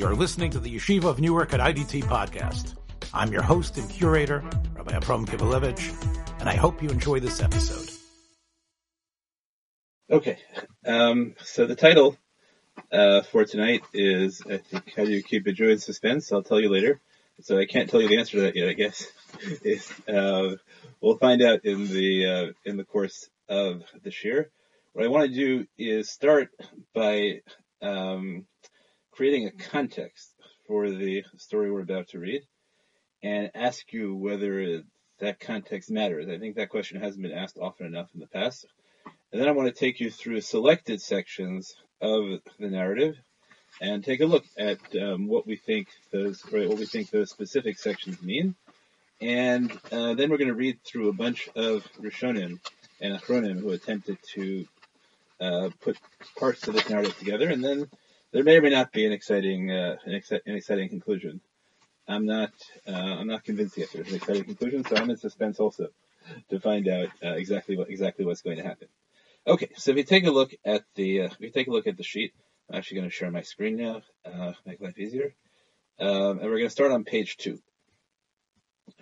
You're listening to the Yeshiva of Newark at IDT podcast. I'm your host and curator, Rabbi Abram Kibalevich, and I hope you enjoy this episode. Okay, um, so the title uh, for tonight is, I think, how do you keep a Jew in suspense? I'll tell you later. So I can't tell you the answer to that yet, I guess. uh, we'll find out in the uh, in the course of this year. What I want to do is start by um, creating a context for the story we're about to read, and ask you whether that context matters. I think that question hasn't been asked often enough in the past. And then I want to take you through selected sections of the narrative and take a look at um, what we think those right, what we think those specific sections mean. And uh, then we're going to read through a bunch of Rishonim and Achronim who attempted to uh, put parts of this narrative together, and then there may or may not be an exciting uh, an, exci- an, exciting conclusion. I'm not uh, I'm not convinced yet there's an exciting conclusion, so I'm in suspense also to find out uh, exactly what exactly what's going to happen. Okay, so if you take a look at the uh, if you take a look at the sheet, I'm actually going to share my screen now, uh, make life easier, um, and we're going to start on page two.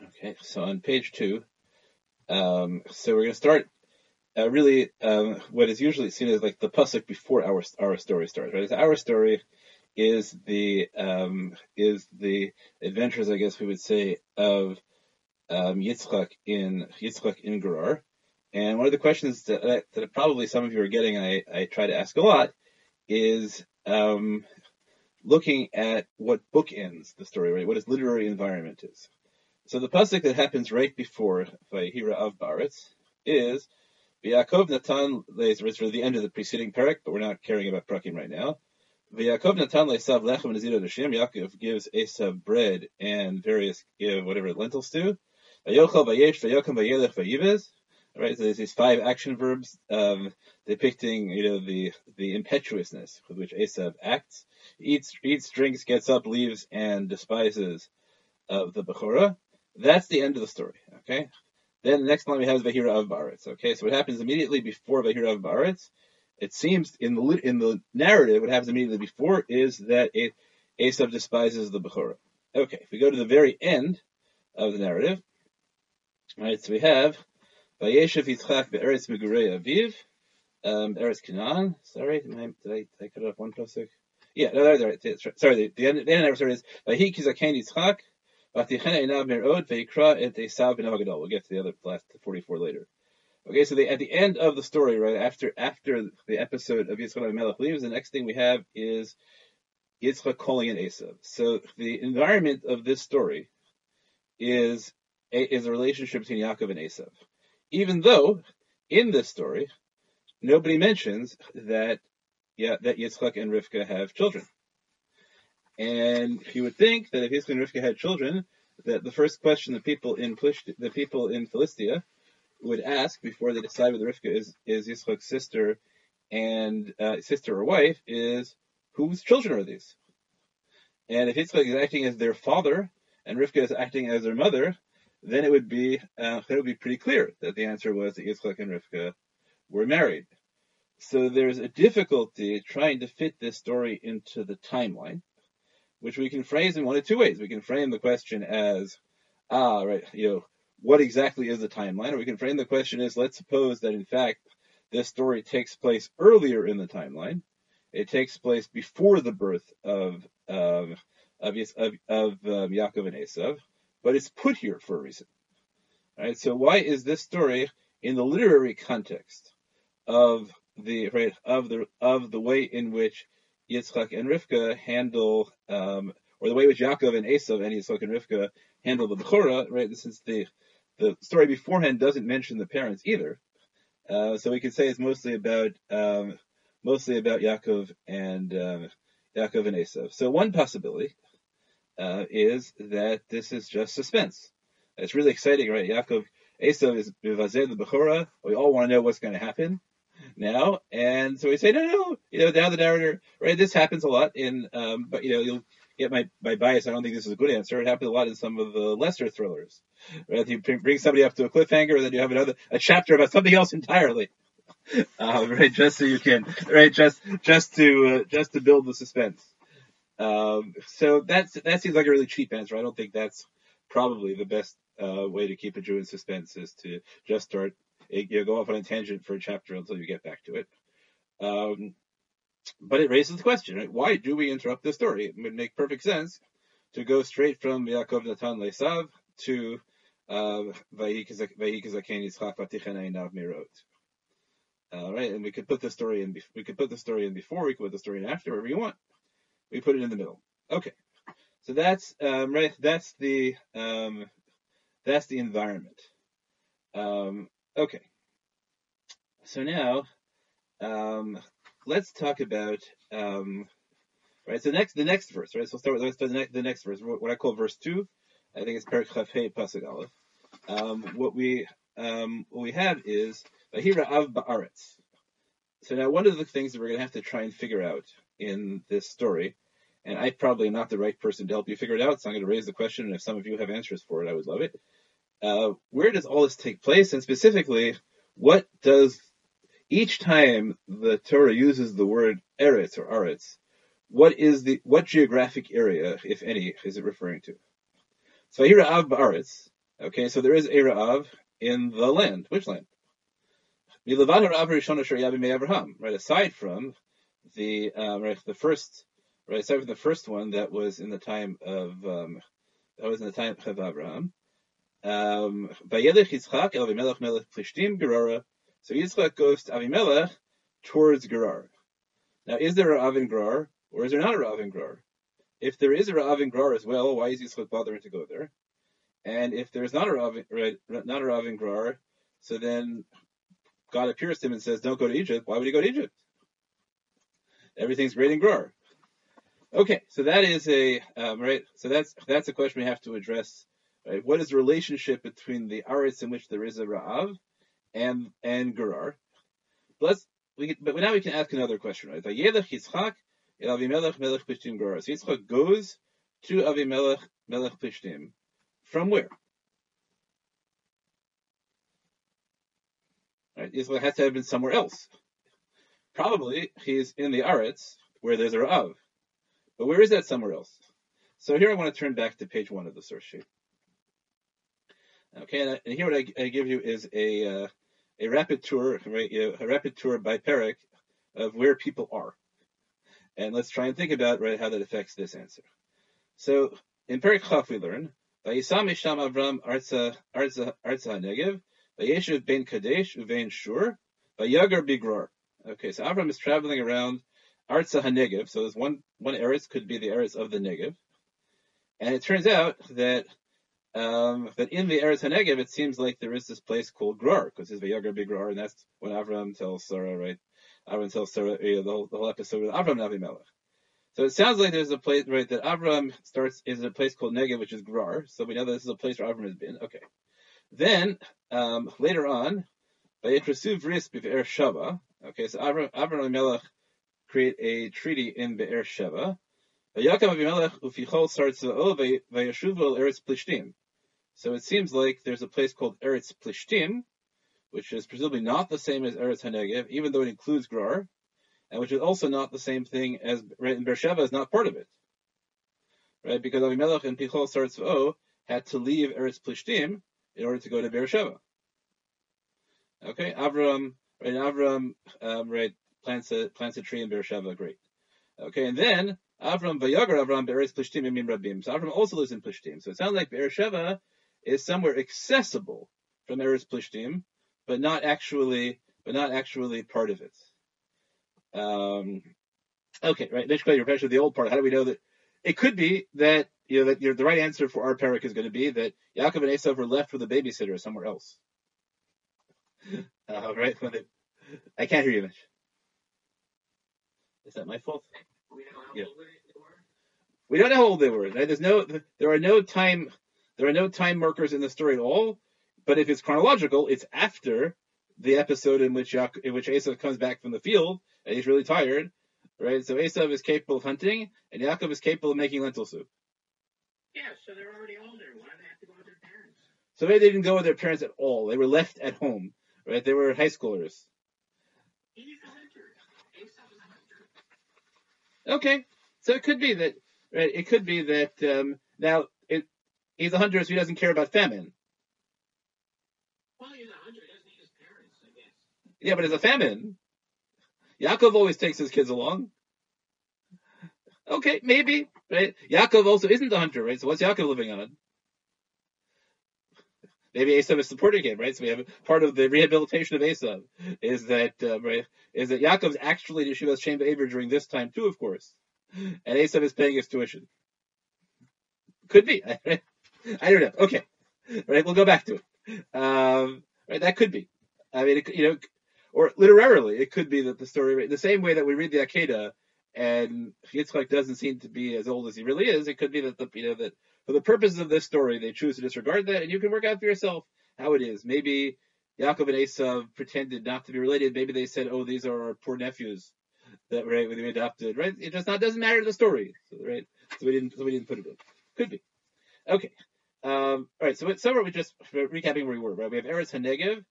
Okay, so on page two, um, so we're going to start uh, really um, what is usually seen as like the pasuk before our our story starts. Right, so our story is the um, is the adventures, I guess we would say, of um, Yitzchak in Yitzchak in Gerar. And one of the questions that, that, probably some of you are getting, I, I try to ask a lot, is um, looking at what bookends the story, right? What its literary environment is. So the pasuk that happens right before Vayihira of Baritz is V'Yaakov Natan for the end of the preceding parak, but we're not caring about prakim right now. V'Yaakov Natan le'Esav lechem nezira d'Shem. Yaakov gives Esav bread and various give whatever lentil stew. Vayochel vayesh vayokam vayelech vayivez. Right, so there's these five action verbs um, depicting, you know, the the impetuousness with which Esav acts. Eats, eats, drinks, gets up, leaves, and despises of the Bechorah. That's the end of the story. Okay, then the next line we have is Vahira of Baritz. Okay, so what happens immediately before Vahira of Baritz? It seems in the in the narrative, what happens immediately before is that it, despises the Bechorah. Okay, if we go to the very end of the narrative, right, so we have Vayeshev Yitzchak be'eretz megurei aviv, um, Eretz Canaan. Sorry, did I, did I cut off one pasuk? Yeah, no, there, there, sorry. The, the end, of the story is Vayhi Kizaken Yitzchak We'll get to the other last 44 later. Okay, so the, at the end of the story, right after after the episode of Yitzchak Melech leaves, the next thing we have is Yitzchak calling in Esav. So the environment of this story is a, is a relationship between Yaakov and Esav. Even though in this story nobody mentions that yeah that Yitzchak and Rivka have children. And you would think that if Yitzchak and Rivka had children, that the first question the people in the people in Philistia would ask before they decide whether Rivka is, is Yitzchak's sister and uh, sister or wife is whose children are these? And if Yitzchak is acting as their father and Rivka is acting as their mother, then it would be uh, it would be pretty clear that the answer was that Yitzchak and Rivka were married. So there's a difficulty trying to fit this story into the timeline which we can phrase in one of two ways. We can frame the question as, ah, right, you know, what exactly is the timeline? Or we can frame the question as, let's suppose that in fact this story takes place earlier in the timeline. It takes place before the birth of of of, of, of um, Yaakov and Esav, but it's put here for a reason. Right. So why is this story in the literary context of the right of the of the way in which Yitzchak and Rivka handle, um, or the way which Yaakov and Esav and Yitzchak and Rivka handle the Bechorah, right? Since the the story beforehand doesn't mention the parents either, uh, so we could say it's mostly about um, mostly about Yaakov and um, Yaakov and Esav. So one possibility uh, is that this is just suspense. It's really exciting, right? Yaakov, Esav is the Bechorah. We all want to know what's going to happen now. And so we say, no, no, you know, now the narrator, right? This happens a lot in, um, but you know, you'll get my, my bias. I don't think this is a good answer. It happens a lot in some of the lesser thrillers, right? You bring somebody up to a cliffhanger, and then you have another, a chapter about something else entirely. Uh, right, just so you can, right, just, just to, uh, just to build the suspense. Um, so that's that seems like a really cheap answer. I don't think that's probably the best uh, way to keep a Jew in suspense is to just start you go off on a tangent for a chapter until you get back to it. Um, but it raises the question: right? Why do we interrupt the story? It would make perfect sense to go straight from Yaakov Natan Lesav to uh, all right, and we could put the story in. We could put the story in before. We could put the story in after, wherever you want. We put it in the middle. Okay, so that's um, right. That's the um, that's the environment. Um, okay, so now um, let's talk about um, right. So next, the next verse, right? So we'll start with let's the next, the next verse, what I call verse two. I think it's Perik Chafei Pasuk Aleph. Um, what we um, what we have is Vahira Av Ba'aretz. So now one of the things that we're going to have to try and figure out in this story, and I probably am not the right person to help you figure it out, so I'm going to raise the question, and if some of you have answers for it, I would love it. Uh, where does all this take place, and specifically, what does each time the Torah uses the word Eretz or Aretz, what is the what geographic area, if any, is it referring to? So Av Ba'aretz. Okay, so there is a Ra'av in the land. Which land? Right, aside from the um, right, the first right, aside from the first one that was in the time of um, that was in the time of Abraham. Um. So Yitzchak goes to Avimelech towards Gerar. Now, is there a Rav in Gerar, or is there not a Rav in Gerar? If there is a Rav in Gerar as well, why is Yitzchak bothering to go there? And if there's not a Rav, not a Rav in Gerar, so then God appears to him and says, "Don't go to Egypt." Why would he go to Egypt? Everything's great in Gerar. Okay, so that is a um, right. So that's that's a question we have to address. Right? What is the relationship between the aretz in which there is a ra'av and and Gerar? Let's we but now we can ask another question, right? Yitzchak el Avimelech melech plishtim Gerar. So Yitzchak goes to Avimelech melech plishtim. From where? Right? Yisrael has to have been somewhere else. Probably he's in the Aretz, where there's a Ra'av. But where is that somewhere else? So here I want to turn back to page one of the source sheet. Okay, and, and here what I, I, give you is a uh, a rapid tour, right, a rapid tour by Perik of where people are, and let's try and think about right how that affects this answer. So in Perik Chaf we learn Vayisam Isham Avram Arza Arza Arza Negev Vayeshev ben Kadesh uvein Shur, Vayagar Bigrar. Okay, so Avram is traveling around Arza HaNegev, so there's one, one Eretz could be the Eretz of the Negev. And it turns out that, um, that in the Eretz HaNegev, it seems like there is this place called Grar, because it's Vayagar Bigrar, and that's when Avram tells Sarah, right? Avram tells Sarah, you know, the, whole, the whole episode with Avram and Avimelech. So it sounds like there's a place, right, that Avram starts, is a place called Negev, which is Grar, so we know that this is a place where Avram has been. Okay. Then um, later on, by Vayetrasuv Ris Be'er Shava. Okay, so Avram Avimelech create a treaty in Be'er Sheva. Vayakam Avimelech ufichol sartzva'o vayashuvu Eretz Plishtim. So it seems like there's a place called Eretz Plishtim, which is presumably not the same as Eretz Hanegev, even though it includes Grar, and which is also not the same thing as right, Beersheba is not part of it, right? Because Avimelech and Pichol Sartzva'o had to leave Eretz Plishtim in order to go to Beersheba. Okay, Avram, right? Avram, um, right, plants a plants a tree in Beersheba. Great. Okay, and then Avram vayagar Avram be'eretz plishtim imim rabim. So Avram also lives in Plishtim. So it sounds like Beersheba is somewhere accessible from Eretz Plishtim, but not actually, but not actually part of it. Um, okay, right. Let's your question the old part. How do we know that? It could be that you know that you're the right answer for our parak is going to be that Yaakov and Esav were left with a babysitter somewhere else. Uh, right? They, I can't hear you, Mitch. Is that my fault? We don't know yeah. how old they were. We don't know how old they were. Right? There's no, there are no time, there are no time markers in the story at all. But if it's chronological, it's after the episode in which Yaakov, in which Esav comes back from the field and he's really tired, right? So Esav is capable of hunting, and Yaakov is capable of making lentil soup. Yeah, so they're already older. Why do they have to go with their parents? So maybe they didn't go with their parents at all. They were left at home, right? They were high schoolers. He's a hunter. Okay, so it could be that right? It could be that um, now he's a hunter, so he doesn't care about famine. Well, he's a hunter. He doesn't need his parents, I guess. Yeah, but it's a famine. Yaakov always takes his kids along. Okay, maybe, right? Yaakov also isn't a hunter, right? So what's Yaakov living on? Maybe Esav is supporting him, right? So we have part of the rehabilitation of Esav is that uh, right, is that Yaakov's actually in Yeshivas Shem Be'ever during this time too, of course, and Esav is paying his tuition. Could be. I don't know. Okay, right? We'll go back to it. Um, right? That could be. I mean, it, you know, or literally, it could be that the story, the same way that we read the Akedah, and Yitzchak doesn't seem to be as old as he really is. It could be that the you know that for the purposes of this story, they choose to disregard that, and you can work out for yourself how it is. Maybe Yaakov and Esav pretended not to be related. Maybe they said, "Oh, these are our poor nephews that right we adopted." Right? It just not doesn't matter the story, right? So we didn't so we didn't put it in. Could be. Okay. Um, all right. So somewhere we just recapping where we were. Right? We have Eretz Hanegev.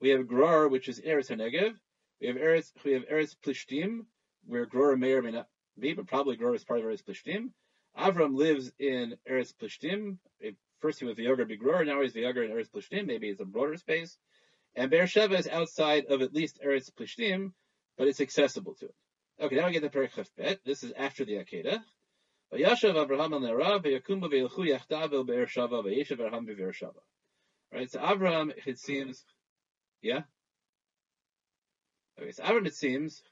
We have Grar, which is Eretz Hanegev. We have Eretz. We have Eretz Plishtim, where Grar may or may not be, but probably Grar is part of Eretz Plishtim. Avram lives in Eretz Plishtim. First he was V'yogar Bigror, now he's V'yogar in Eretz Plishtim. Maybe it's a broader space. And Beersheba is outside of at least Eretz Plishtim, but it's accessible to it. Okay, now we get the Perek Bet. This is after the Akedah. Vayashav Abraham al Nerav, Vayakumba Vayilchu Yachtav el Beersheba, Vayeshav Abraham Beersheba. Right, so Avram, it seems, yeah? Okay, so Avram, it seems,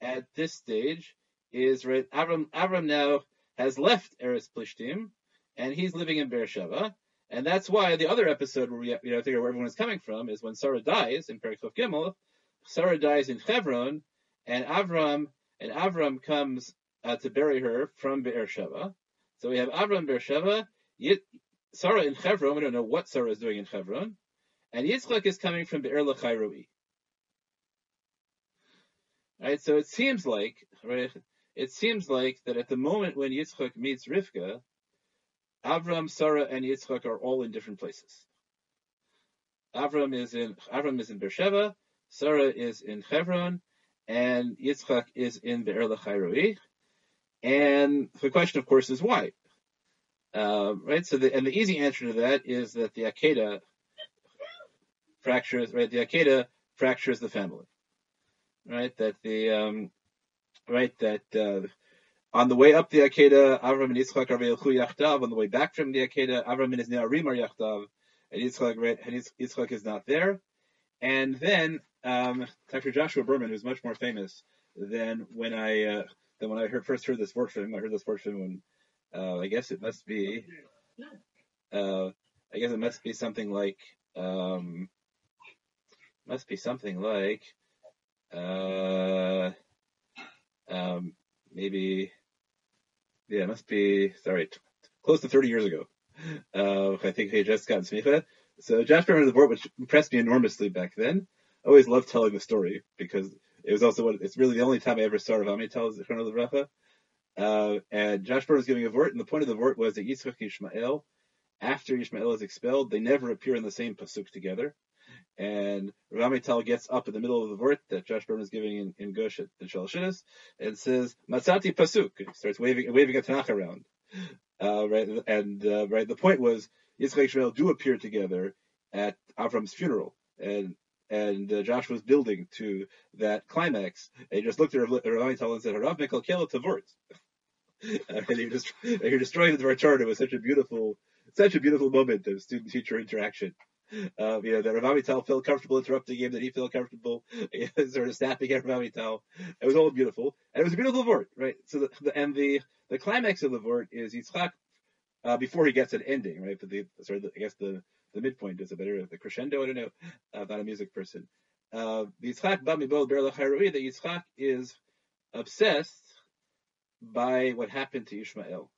at this stage, is, right, Avram, Avram now has left Eretz Plishtim, and he's living in Beersheba. And that's why the other episode where we you know, figure where everyone is coming from is when Sarah dies in Perikov Gimel. Sarah dies in Hebron, and Avram and Avram comes uh, to bury her from Beersheba. So we have Avram Beersheba, Yit, Sarah in Hebron. We don't know what Sarah is doing in Hebron, and Yitzchak is coming from Be'er Lachairoi. Right, so it seems like right, it seems like that at the moment when Yitzchak meets Rivka, Avram, Sarah, and Yitzchak are all in different places. Avram is in Avram is in Beersheba, Sarah is in Hebron, and Yitzchak is in Be'er Lachairoi. And the question, of course, is why. Uh, right. So, the, and the easy answer to that is that the Akedah fractures. Right. The Akedah fractures the family. Right. That the um, right? That uh, on the way up the Akedah, Avram and Yitzchak are Yachtav. On the way back from the Akedah, Avram and his Ne'arim are Yachtav, and Yitzchak, right, and Yitzchak is not there. And then um, Dr. Joshua Berman, who's much more famous than when I uh, than when I heard, first heard this him. I heard this him when uh, I guess it must be uh, I guess it must be something like um, must be something like uh, um, maybe, yeah, it must be, sorry, t- close to 30 years ago. Uh, I think he just got smicha. So Josh Berman the board, which impressed me enormously back then. I always loved telling the story because it was also what it's really the only time I ever saw Ravami tell the Chrono Levracha. Uh, and Josh Berman was giving a vort, and the point of the vort was that Yitzchak and Ishmael, after Ishmael is expelled, they never appear in the same pasuk together. And Rav Tal gets up in the middle of the vort that Josh Berman is giving in, in Gush at the Shalashidus and says, Matzati Pasuk. He starts waving, waving a Tanakh around. Uh, right, and, uh, right, the point was, Yitzchak and Ishmael do appear together at Avram's funeral. And, and uh, Josh was building to that climax. And he just looked at Rav Tal and said, Rav Mikal Kela Tavort. and you're, just, you're destroying the chart. It was such a beautiful, such a beautiful moment of student-teacher interaction. Um, you know, that Rav Amital felt comfortable interrupting him, that he felt comfortable sort of snapping at Rav Amital. It was all beautiful. And it was a beautiful vort, right? So the, the and the, the climax of the vort is Yitzchak, uh, before he gets an ending, right? But the, the, I guess the, the midpoint is a better, the crescendo, I don't know, not a music person. Uh, the Yitzchak Bamibol Ber that Yitzchak is obsessed by what happened to Ishmael.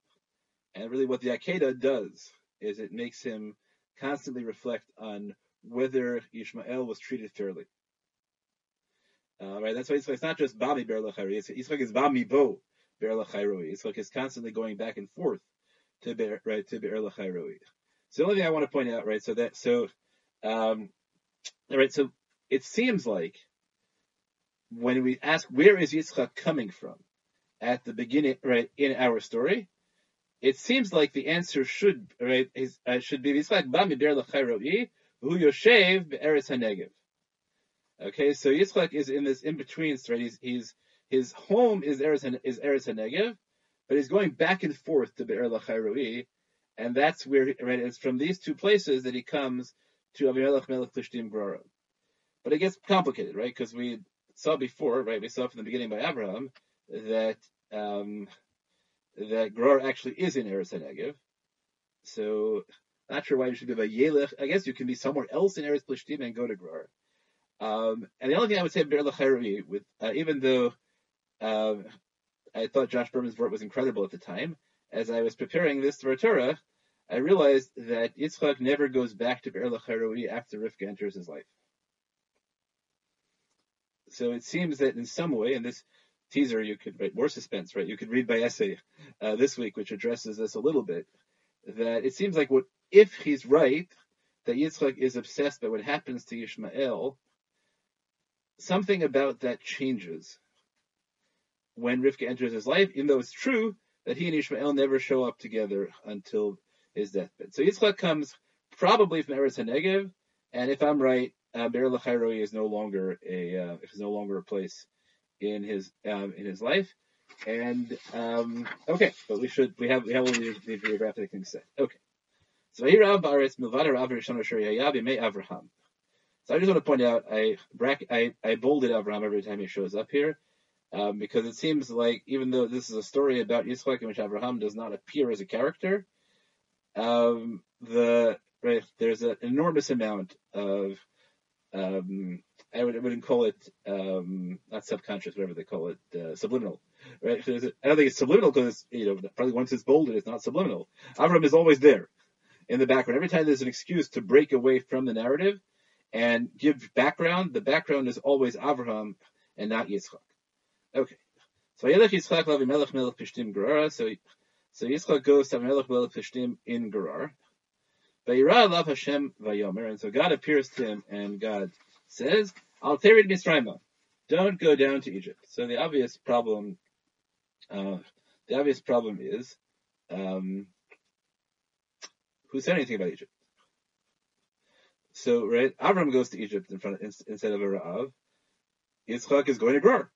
And really what the Akedah does is it makes him constantly reflect on whether Ishmael was treated fairly. Uh, right, that's why it's, it's not just Bami Ber it's Yitzchak is Bami Bo Ber Lachairoi. Yitzchak is constantly going back and forth to Ber, right, to Ber. So the only thing I want to point out, right, so that, so, um, right, so it seems like when we ask where is Yitzchak coming from at the beginning, right, in our story, it seems like the answer should right is, uh, should be Yitzchak ba miber l'chayroi who yoshev be'eretz hanegev. Okay, so Yitzchak is in this in between. Right, he's, he's his home is Eretz is Eretz Hanegev, but he's going back and forth to Be'er Lachayroi, and that's where right. It's from these two places that he comes to Avimelech Melech Plishtim Grora. But it gets complicated, right? Because we saw before, right? We saw from the beginning by Abraham that um, that Gror actually is in Eretz Hanegev. So not sure why you should be by Yelech. I guess you can be somewhere else in Eretz Plishtim and go to Gror. Um, and the only thing I would say about with uh, even though um, I thought Josh Berman's word was incredible at the time. As I was preparing this Torah, I realized that Yitzchak never goes back to Be'er after Rivka enters his life. So it seems that in some way, in this teaser, you could write more suspense, right? You could read by essay uh, this week, which addresses this a little bit. That it seems like what if he's right that Yitzchak is obsessed by what happens to Yishmael, something about that changes when Rivka enters his life, even though it's true that he and Ishmael never show up together until his deathbed. So Yitzchak comes probably from Eretz Hanegev, and if I'm right, uh, Be'er Lachairoi is no longer a uh, is no longer a place in his um, in his life. And um, okay, but we should we have we have all the, geographic things said. Okay, so I just want to point out I I I bolded Avraham every time he shows up here um, because it seems like even though this is a story about Yitzchak in which Abraham does not appear as a character, um, the right, there's an enormous amount of um, I, would, I wouldn't call it um, not subconscious, whatever they call it, uh, subliminal. Right? I don't think it's subliminal because you know probably once it's bolded, it's not subliminal. Abraham is always there in the background. Every time there's an excuse to break away from the narrative and give background, the background is always Abraham and not Yitzchak. Okay. So Yelech Yitzchak Lavi Melech Melech Plishtim Gerar. So so Yitzchak goes to Melech Melech Pishtim in Gerar. Vayira Lav Hashem Vayomer. And so God appears to him, and God says, "I'll terid Mitzrayim. Don't go down to Egypt." So the obvious problem, uh, the obvious problem is, um, who said anything about Egypt? So right, Avram goes to Egypt in front of, instead of a Ra'av. Yitzchak is going to Gerar.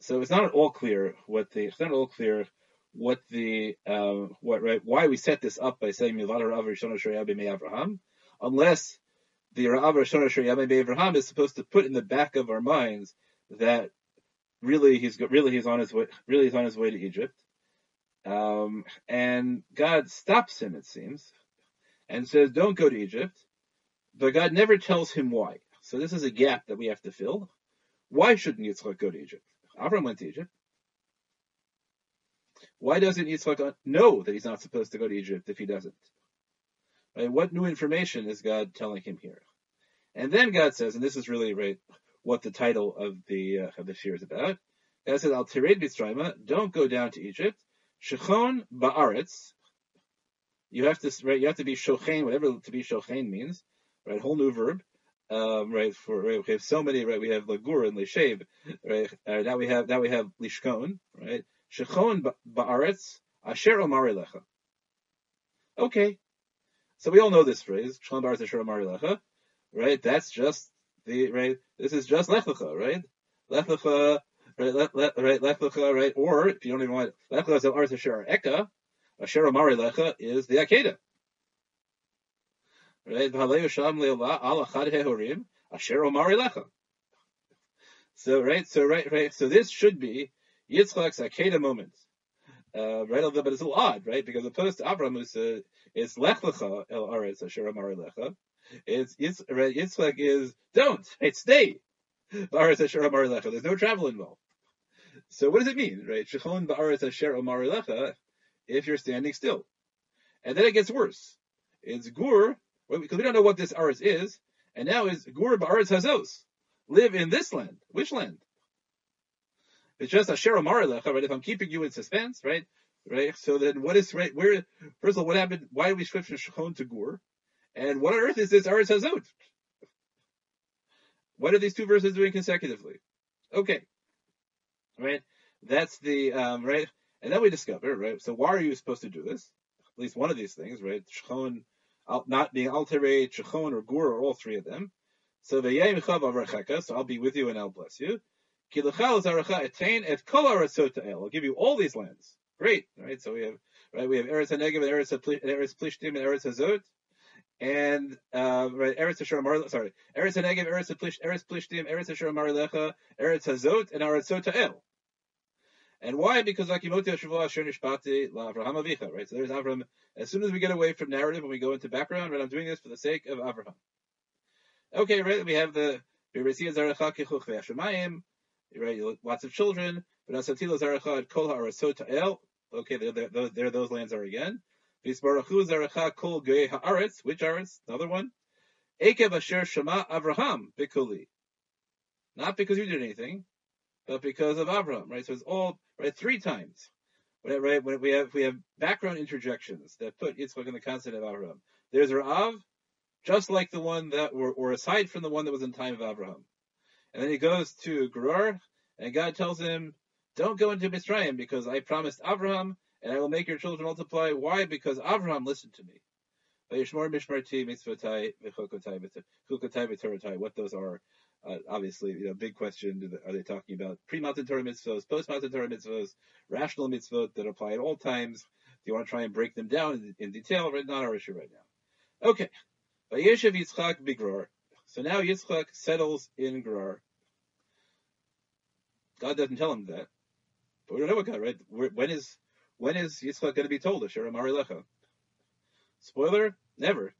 So it's not at all clear what the it's not at all clear what the uh, what right why we set this up by saying Milvada Rav Rishon unless the Rav Rishon is supposed to put in the back of our minds that really he's really he's on his way really he's on his way to Egypt, um, and God stops him it seems, and says don't go to Egypt, but God never tells him why. So this is a gap that we have to fill. Why shouldn't Yitzchak go to Egypt? Avram went to Egypt. Why doesn't Yitzchak know that he's not supposed to go to Egypt if he doesn't? Right? What new information is God telling him here? And then God says, and this is really right what the title of the uh, of the is about. God says, "Al tired Mitzrayim, don't go down to Egypt. Shechon ba'aretz. You have to right. You have to be shochen, whatever to be shochen means. Right, whole new verb um, right? For right, we have so many, right? We have lagur and lishev, right? Uh, now we have now we have lishkon, right? Shechon ba'aretz asher omarilecha. Okay, so we all know this phrase, shechon ba'aretz asher omarilecha, right? That's just the right. This is just lecha, right? Lecha, right? Let, let, right? Lecha, right? Or if you don't even want lecha is aretz asher eka, asher omarilecha is the akeda. Right? So right, so right, right. So this should be Yitzchak's Akeda moment. Uh, right, but it's a little odd, right? Because opposed to Abraham, who said it's Lech Lecha El Aretz Asher Amar Lecha. It's right. Yitzchak is don't. It's stay. Ba'aretz Asher Amar Lecha. There's no travel involved. So what does it mean, right? Shechon Ba'aretz Asher Amar Lecha. If you're standing still, and then it gets worse. It's Gur because we don't know what this Aretz is, and now is Gur Ba'aretz Hazos. Live in this land. Which land? It's just Asher Lecha, right? If I'm keeping you in suspense, right? Right? So then what is, right? Where, first of all, what happened? Why did we switch from Shechon to Gur? And what on earth is this Aretz Hazot? What are these two verses doing consecutively? Okay. Right? That's the, um, right? And then we discover, right? So why are you supposed to do this? At least one of these things, right? Shechon, not being alterate, shechon, or gur, or all three of them. So so I'll be with you and I'll bless you. I'll give you all these lands. Great, right? So we have, right? We have Eretz Hanegev and Eretz Eretz Plishtim and Eretz Hazot. And uh, right, Eretz Hashem Mar, sorry, Eretz Hanegev, Eretz Plish, Eretz Plishtim, Eretz Hashem Marilecha, Eretz Hazot, and Eretz El. And why? Because Akimoti Hashavah Asher Nishpati Avraham Avicha, right? So there's Avraham. As soon as we get away from narrative and we go into background, right? I'm doing this for the sake of Avraham. Okay, right? We have the right? Lots of children. Okay, there, there, there, those lands are again. Which Aretz? Another one. Ekev Asher Shema Avraham Bikuli. Not because you did anything, but because of Avraham, right? So it's all right three times. Right, right. When we have we have background interjections that put Yitzchak in the concept of Avraham. There's Rav, just like the one that, were or aside from the one that was in time of Avraham. And then he goes to Gerar, and God tells him, "Don't go into Mitzrayim because I promised Avraham, and I will make your children multiply. Why? Because Avraham listened to me." What those are, uh, obviously, you know, big question. Are they talking about pre-mountain Torah mitzvahs, post-mountain Torah mitzvahs, rational mitzvot that apply at all times? Do you want to try and break them down in, in detail? Right, not our issue right now. Okay. Vayeshev Yitzchak bigrar. So now Yitzchak settles in Gerar. God doesn't tell him that, but we don't know what God. Right? When is when is Yitzchak going to be told? Asher Amari Lecha. Spoiler: Never.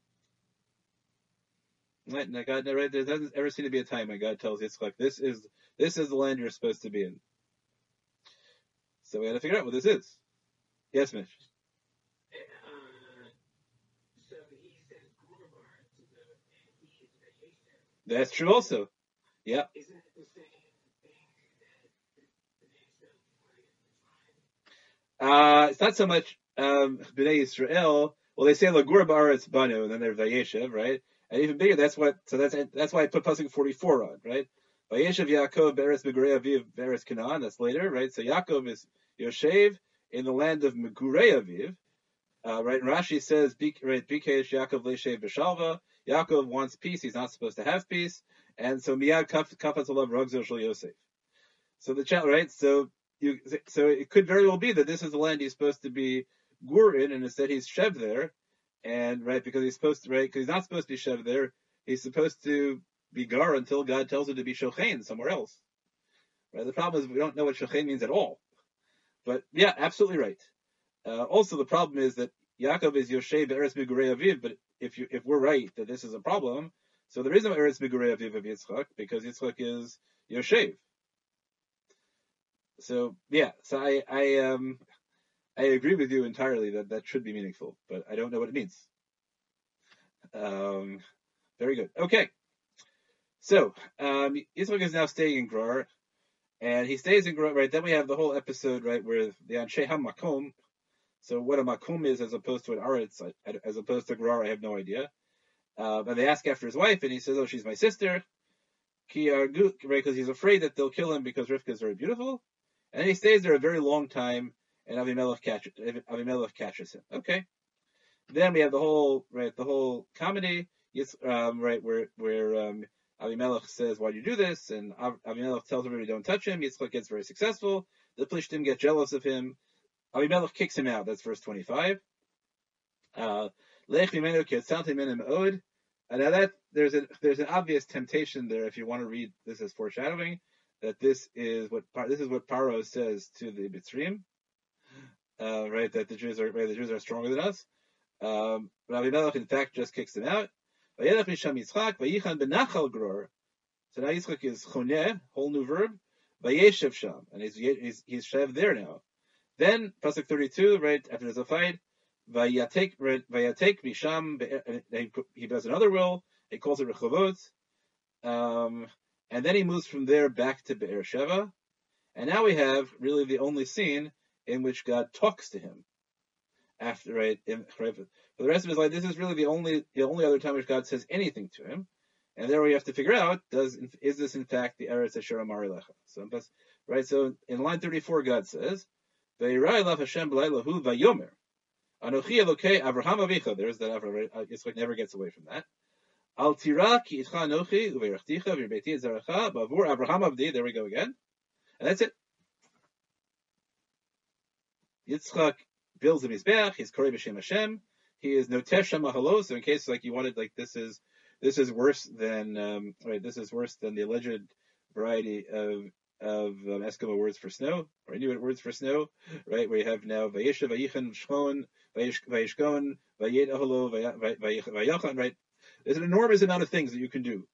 Right, now God, right, there doesn't ever seem to be a time when God tells Yitzchak, "This is this is the land you're supposed to be in." So we got to figure out what this is. Yes, Mitch. That's true. Also, yeah. Uh, it's not so much um, Bnei Israel. Well, they say Lagur Baaretz Banu, and then they're Vayeshev, right? And even bigger, that's what. So that's that's why I put pasuk forty four on, right? Vayeshev Yaakov Beres Megurei Aviv Beres Canaan. That's later, right? So Yaakov is Yoshev in the land of Megurei Aviv, uh, right? And Rashi says, "Bik- right? Bikesh Yaakov Leshev B'Shalva. Yaakov wants peace. He's not supposed to have peace, and so Miyad Kaf Kafatolav Rogzo Shel Yosef. So the chat, right? So you, so it could very well be that this is the land he's supposed to be gur in, and instead he's shev there, and right because he's supposed to right because he's not supposed to be shev there, he's supposed to be gar until God tells him to be shochein somewhere else. Right. The problem is we don't know what shochein means at all. But yeah, absolutely right. Uh, also, the problem is that Yaakov is Yoshe be'eretz migurei aviv, but if you if we're right that this is a problem, so there is no eretz migurei aviv of Yitzchak because Yitzchak is Yoshev. So yeah, so I I um I agree with you entirely that that should be meaningful, but I don't know what it means. Um, very good. Okay, so um, is now staying in Gerar, and he stays in Gerar. Right then we have the whole episode right where the Anshe Makom. So what a makom is as opposed to an aretz, as opposed to Gerar, I have no idea. Um, and they ask after his wife, and he says, "Oh, she's my sister." Right, because he's afraid that they'll kill him because Rivka is very beautiful, and he stays there a very long time and Avimelech catches Avimelech catches him. Okay. Then we have the whole right, the whole comedy, yes, um, right, where where um, Avimelech says, "Why do you do this?" And Av- Avimelech tells everybody, "Don't touch him." Yitzchak gets very successful. The Plishtim get jealous of him. Avimelech kicks him out. That's verse twenty-five. Uh. And now that there's a there's an obvious temptation there if you want to read this as foreshadowing that this is what this is what Paro says to the Mitzrayim uh, right? That the Jews are right, the Jews are stronger than us. Um, but Abimelech, in fact, just kicks them out. So now Yitzchak is choneh, whole new verb. And he's he's he's shev there now. Then pasuk thirty two, right after there's a fight. Vayatek misham. He he does another will. He calls it rechovot. Um, and then he moves from there back to Be'er Sheva. And now we have really the only scene in which God talks to him. After right, in, right for the rest of his life, this is really the only the only other time which God says anything to him, and there we have to figure out does is this in fact the Eretz Asher Amar? So right, so in line thirty four, God says, Veirai lav Hashem b'leilahu vayomer. Anochi Elokei Avraham Avicha. There's that Avraham. Uh, Yitzchak never gets away from that. Al tira ki itcha anochi uveirachticha v'yirbeiti zaracha bavur Avraham Avdi. There we go again. And that's it. Yitzchak builds a mizbeach. He's korei b'shem Hashem. He is notesh mahalo. So in case like you wanted like this is this is worse than um, right. This is worse than the alleged variety of of um, Eskimo words for snow or Inuit words for snow, right? Where you have now vayisha, vayichan, shchon, vayishkon, vayed aholo, vayachan, right? There's an enormous amount of things that you can do,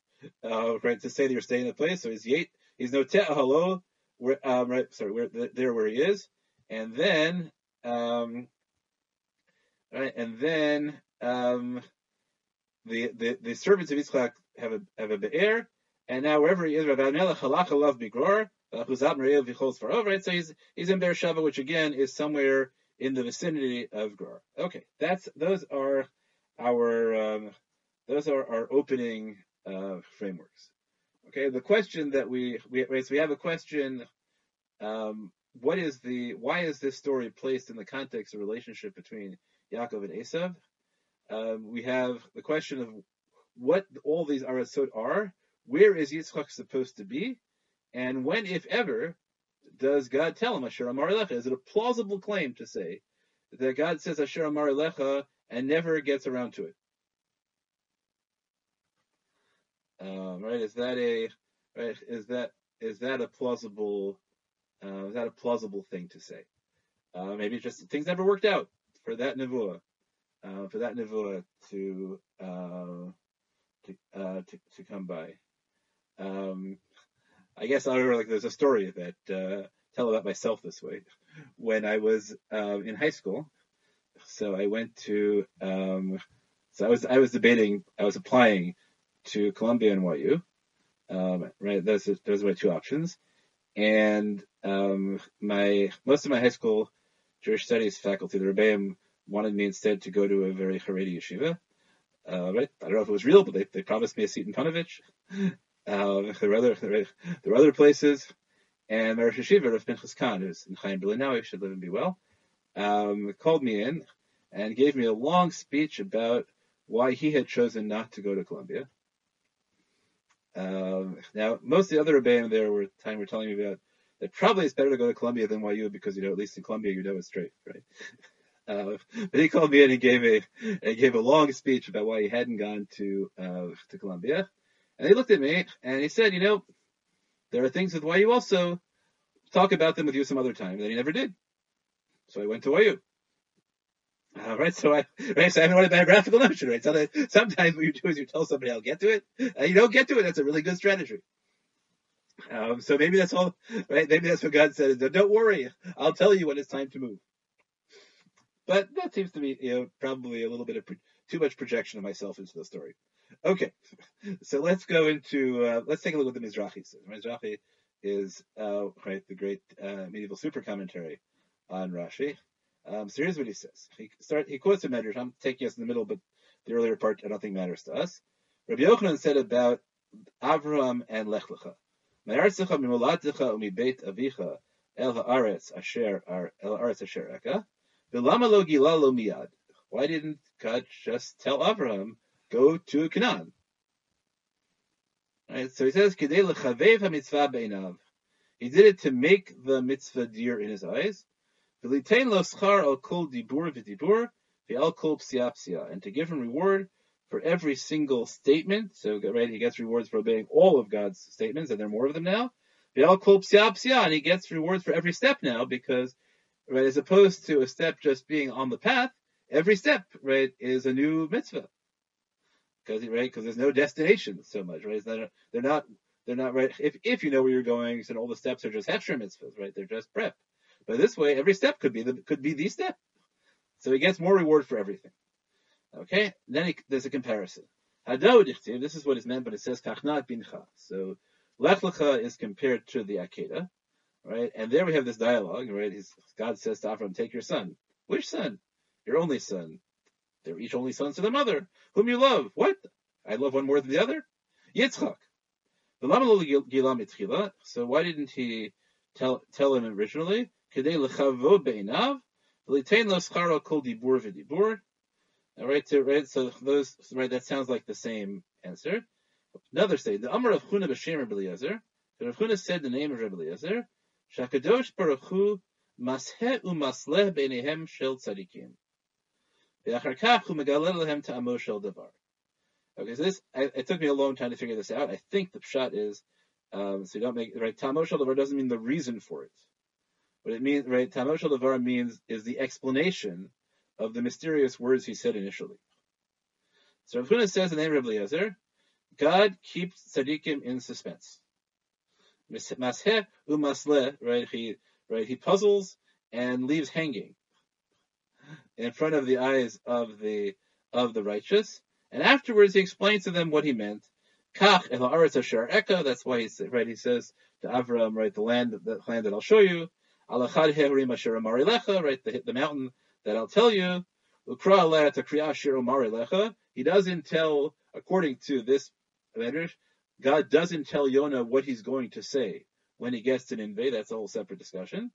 uh, right? To say that you're staying in a place. So he's yet, he's no te aholo, where, um, right? Sorry, where there where he is, and then, um, right, and then, um, the the the servants of Yitzchak have a have a be'er, and now wherever he is, Rav Melech halach alav bigror, Right, so he's he's in Beersheba, which again is somewhere in the vicinity of Gror. Okay, that's those are our um, those are our opening uh, frameworks. Okay, the question that we we so we have a question. Um, what is the why is this story placed in the context of relationship between Yaakov and Esav? Um, we have the question of what all these arasot are. Where is Yitzchak supposed to be? And when, if ever, does God tell him Asher Amar? Is it a plausible claim to say that God says Asher Amar and never gets around to it? Um, right? Is that a right? Is that is that a plausible uh, is that a plausible thing to say? Uh, maybe just things never worked out for that nevuah, uh, for that nevuah to uh, to, uh, to to come by. Um, I guess I remember like there's a story that uh, tell about myself this way. When I was um, in high school, so I went to um, so I was I was debating I was applying to Columbia and NYU. Um, right, those those are my two options, and um, my most of my high school Jewish studies faculty, the Rebbeim, wanted me instead to go to a very Haredi yeshiva. Uh, right, I don't know if it was real, but they, they promised me a seat in Panovich. Uh, there were other there were other places, and Rosh Hashiva of Pinchas Khan, who's in Chaim Berlin now, he should live and be well, um, called me in and gave me a long speech about why he had chosen not to go to Columbia. Um, now, most of the other rebbeim there were time were telling me about that probably it's better to go to Columbia than YU because you know at least in Columbia you know it's straight, right? Uh, but he called me and gave a and gave a long speech about why he hadn't gone to uh, to Columbia. And he looked at me and he said, you know, there are things with YU also. Talk about them with you some other time. And he never did. So I went to YU. All right, so I right, so I haven't a biographical notion, right? So that sometimes what you do is you tell somebody I'll get to it, and you don't get to it. That's a really good strategy. Um, so maybe that's all, right? Maybe that's what God said. Don't worry, I'll tell you when it's time to move. But that seems to be, you know, probably a little bit of pro- too much projection of myself into the story. Okay, so let's go into uh, let's take a look at the Mizrahi says. Mizrahi is uh, right the great uh, medieval super commentary on Rashi. Um, so here's what he says. He start he quotes a medrash. I'm taking us in the middle, but the earlier part I don't think matters to us. Rabbi Yochanan said about Avraham and Lech Lecha. El asher. Why didn't God just tell Avraham go to Canaan. Right, so he says. He did it to make the mitzvah dear in his eyes. Al. And to give him reward for every single statement. So, right, he gets rewards for obeying all of God's statements, and there are more of them now. And he gets rewards for every step now because, right, as opposed to a step just being on the path, every step, right, is a new mitzvah because right because there's no destination so much right they're not they're not right if if you know where you're going so all the steps are just hechsher mitzvahs right they're just prep but this way every step could be the could be the step. So he gets more reward for everything. Okay? Then he, there's a comparison. This is what is meant but it says kachnat bincha. So lech lecha is compared to the akeda right? And there we have this dialogue right? He's, God says to Avram take your son. Which son? Your only son. They're each only sons to their mother, whom you love. What? I love one more than the other? Yitzchak. So why didn't he tell tell him originally? Kedei lechavod beinav, v'litein lo scharo kol dibur v'dibur. Right, so right, so those right, that sounds like the same answer. Another say the Amar of Chuna b'Shem Rabbi Eliezer. The Rav Chuna said the name of Rabbi Eliezer. Shakadosh Baruch Hu mashe umasleh beinehem shel tzadikim. V'achar kach hu megalel lehem ta'amo shel davar. Okay, so this I, it took me a long time to figure this out. I think the pshat is um, so you don't make right. Ta'amo shel davar doesn't mean the reason for it. What it means, right? Ta'amo shel means is the explanation of the mysterious words he said initially. So Rav Huna says in the name of God keeps tzaddikim in suspense. Masheh umasle, right? He right he puzzles and leaves hanging in front of the eyes of the of the righteous, and afterwards he explains to them what he meant. Kach el haaretz asher. That's why he right. He says to Avram, right, the land, the land that I'll show you. Alachad herim asher amarilecha, right, the the mountain that I'll tell you. Ukra aleh to kriya asher amarilecha. He doesn't tell, according to this medrash, God doesn't tell Yonah what he's going to say when he gets to Nineveh. That's a whole separate discussion.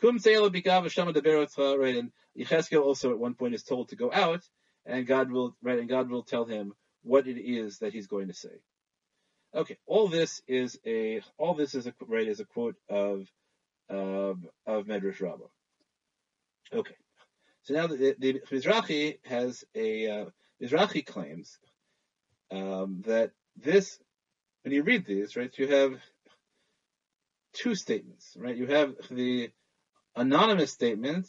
Kum se'ela bikav Hashem adaberotcha, right, and Yecheskel also at one point is told to go out, and God will, right, and God will tell him what it is that he's going to say. Okay, all this is a, all this is a, right, is a quote of, of, of Medrash Rabbah. Okay. So now the, the Mizrahi has a, uh, Mizrahi claims, um, that this, when you read these, right, you have two statements, right? You have the anonymous statement,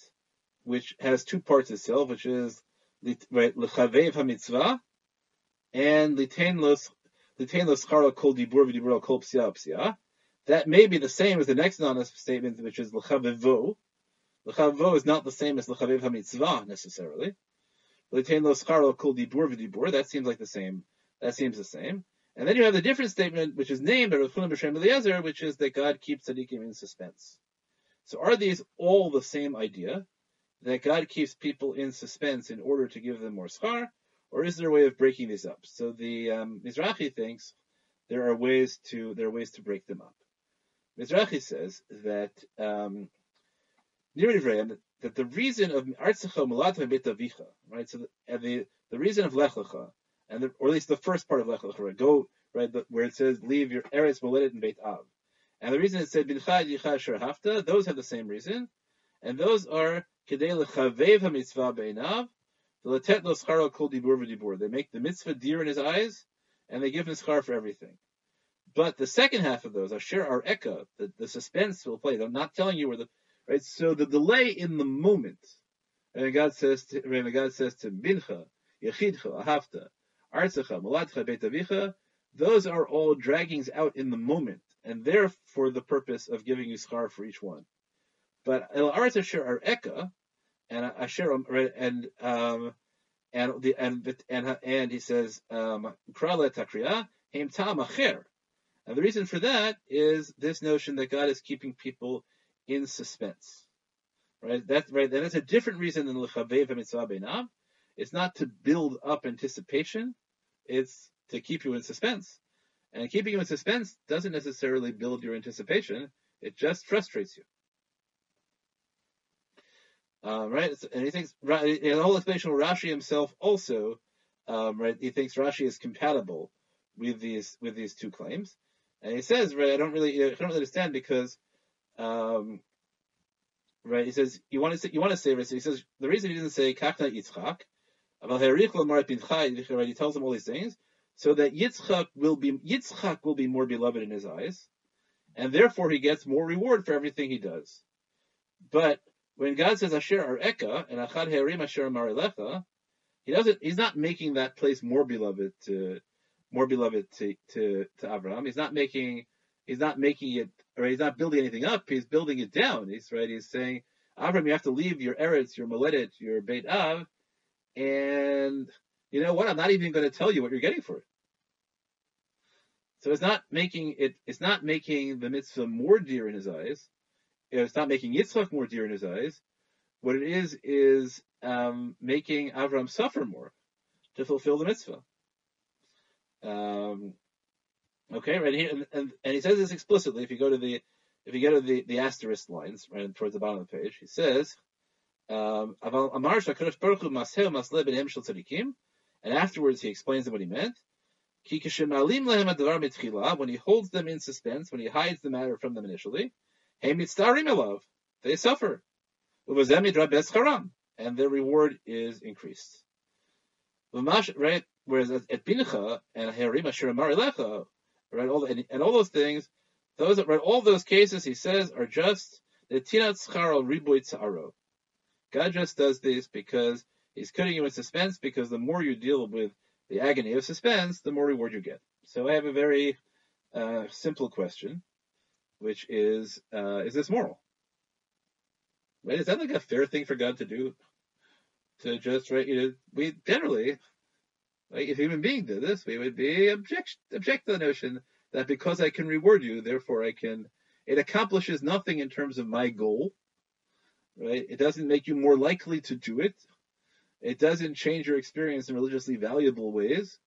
which has two parts itself, which is right lechavev and litain los litain los kol dibur v'dibur kol psia psia. That may be the same as the next anonymous statement, which is lechavevo. Lechavevo is not the same as lechavev hamitzvah necessarily. That seems like the same. That seems the same. And then you have the different statement, which is named by Rav B'Shem which is that God keeps tzaddikim in suspense. So are these all the same idea? That God keeps people in suspense in order to give them more schar? Or is there a way of breaking these up? So the um, Mizrahi thinks there are ways to there are ways to break them up. Mizrahi says that um, that the reason of Artzecha Malatva Betavicha, right? So the, the the reason of Lech Lecha, and the, or at least the first part of Lech Lecha, right? Go right the, where it says leave your Eretz Moledet and Beit Av. And the reason it said Bincha Yicha Hafta, those have the same reason, and those are Kedei Lechavev HaMitzvah Beinav. They make the mitzvah dear in his eyes, and they give him schar for everything. But the second half of those, Asher Ar Eka, the, the suspense will play. I'm not telling you where the right. So the delay in the moment, and God says, to, and God says to Bincha, Yechidcha, Ahafta, Artzecha, Malatcha, Beit Avicha, those are all draggings out in the moment, and they're for the purpose of giving you schar for each one. But El Aretz Asher Ar Eka, and Asher and um and the and and and he says um Krala Takriya Haim Tam Acher. And the reason for that is this notion that God is keeping people in suspense. Right? That's right. That is a different reason than L'chavev Mitzvah Beinav. It's not to build up anticipation. It's to keep you in suspense. And keeping you in suspense doesn't necessarily build your anticipation. It just frustrates you. Um, right? And he thinks, the whole explanation of Rashi himself also, um, right, he thinks Rashi is compatible with these, with these two claims. And he says, right, I don't really, I don't really understand because, um, right, he says, you want to say, you want to say, right, so he says, the reason he doesn't say, Kachna Yitzchak, right, he tells him all these things, so that Yitzchak will be, Yitzchak will be more beloved in his eyes, and therefore he gets more reward for everything he does. But when God says Asher Ar Eka and Achad Herim Asher Marilecha, he doesn't. He's not making that place more beloved to more beloved to to to. He's not making. He's not making it. Or he's not building anything up. He's building it down. He's right. He's saying, Abraham, you have to leave your Eretz, your Moledet, your Beit Av, and you know what? I'm not even going to tell you what you're getting for it. So it's not making it. It's not making the mitzvah more dear in his eyes it's not making Yitzchak more dear in his eyes. What it is is um, making Avram suffer more to fulfill the mitzvah. Um, okay, right here, and, and, and, he says this explicitly. If you go to the if you go to the, the asterisk lines, right towards the bottom of the page, he says, um, and afterwards he explains what he meant. When he holds them in suspense, when he hides the matter from them initially, they suffer. And their reward is increased. Right? Whereas at Bincha and Harima Shiramari right, all and, and all those things, those right, all those cases he says are just the Tinat Scharo Riboit Tzaro. God just does this because he's cutting you in suspense because the more you deal with the agony of suspense, the more reward you get. So I have a very uh, simple question, which is, uh, is this moral? Right? Is that like a fair thing for God to do? To just, right, you know, we generally, if a human being did this, we would be object, object to the notion that because I can reward you, therefore I can, it accomplishes nothing in terms of my goal, right? It doesn't make you more likely to do it. It doesn't change your experience in religiously valuable ways.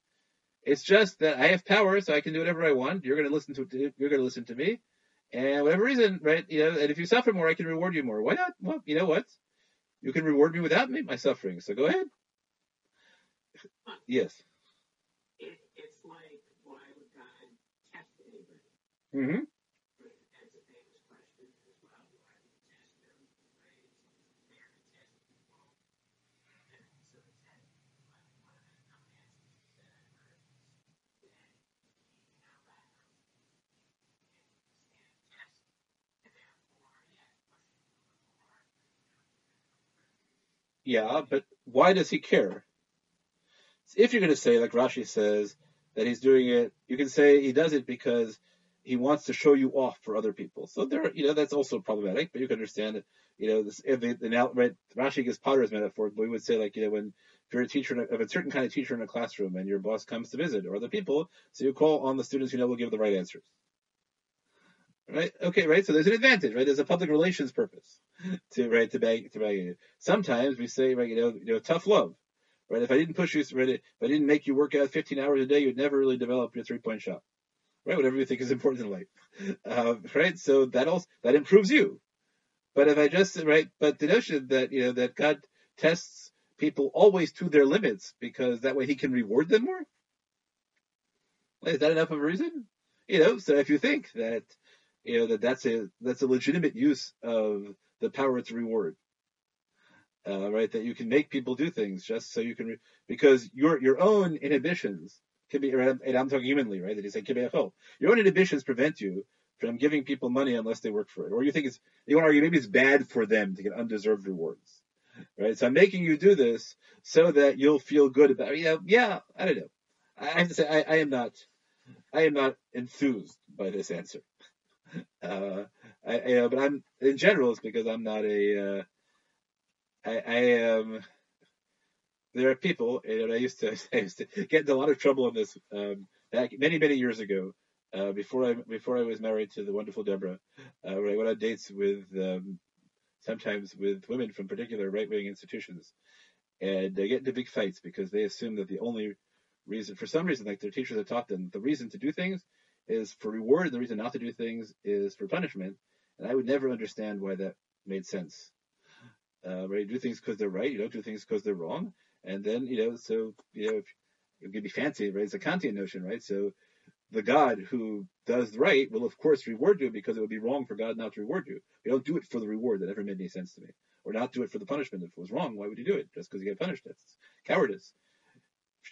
It's just that I have power, so I can do whatever I want. You're going to listen to you're going to listen to me, and whatever reason, right? You know, and if you suffer more, I can reward you more. Why not? Well, you know what? You can reward me without me, my suffering. So go ahead. Yes. It, it's like, why would God test anybody? Mm-hmm. That's a famous question as well. Why would he test them? Right? It's there to test people. And so it's that one, one of the comments that I've heard is that you know God knows and test, and therefore he has to push you a little more. Yeah, but why does he care? If you're going to say, like Rashi says, that he's doing it, you can say he does it because he wants to show you off for other people. So there, you know, that's also problematic. But you can understand it. you know, this, if the, the now, right, Rashi gives Potter's metaphor, but we would say like, you know, when if you're a teacher, of a, certain kind of teacher in a classroom, and your boss comes to visit or other people, so you call on the students who know will give the right answers. Right? Okay, right? So there's an advantage, right? There's a public relations purpose to right to bag to bag you. Sometimes we say, right, you know, you know, tough love. Right? If I didn't push you, right, if I didn't make you work out 15 hours a day, you'd never really develop your three point shot. Right? Whatever you think is important in life. Uh, right? So that also that improves you. But if I just right, but the notion that you know that God tests people always to their limits because that way He can reward them more. Is that enough of a reason? You know, so if you think that you know that that's a that's a legitimate use of the power to reward, uh, right? That you can make people do things just so you can, re- because your your own inhibitions can be, and I'm talking humanly, right? That That is like your own inhibitions prevent you from giving people money unless they work for it, or you think it's you want to argue maybe it's bad for them to get undeserved rewards, right? So I'm making you do this so that you'll feel good about, you know, yeah, I don't know. I have to say I, I am not, I am not enthused by this answer. Uh, I, I, but I'm in general, it's because I'm not a. Uh, I, I am. there are people, and I used to, I used to get into a lot of trouble on this um, back many, many years ago. Uh, before I before I was married to the wonderful Deborah, uh, when I went on dates with um, sometimes with women from particular right wing institutions, and they get into big fights because they assume that the only reason, for some reason, like their teachers have taught them, the reason to do things is for reward, and the reason not to do things is for punishment. And I would never understand why that made sense. Uh, right? You do things because they're right. You don't do things because they're wrong. And then, you know, so, you know, if, it could be fancy, right? It's a Kantian notion, right? So the God who does right will, of course, reward you because it would be wrong for God not to reward you. You don't do it for the reward. That never made any sense to me. Or not do it for the punishment. If it was wrong, why would you do it? Just because you get punished. That's cowardice.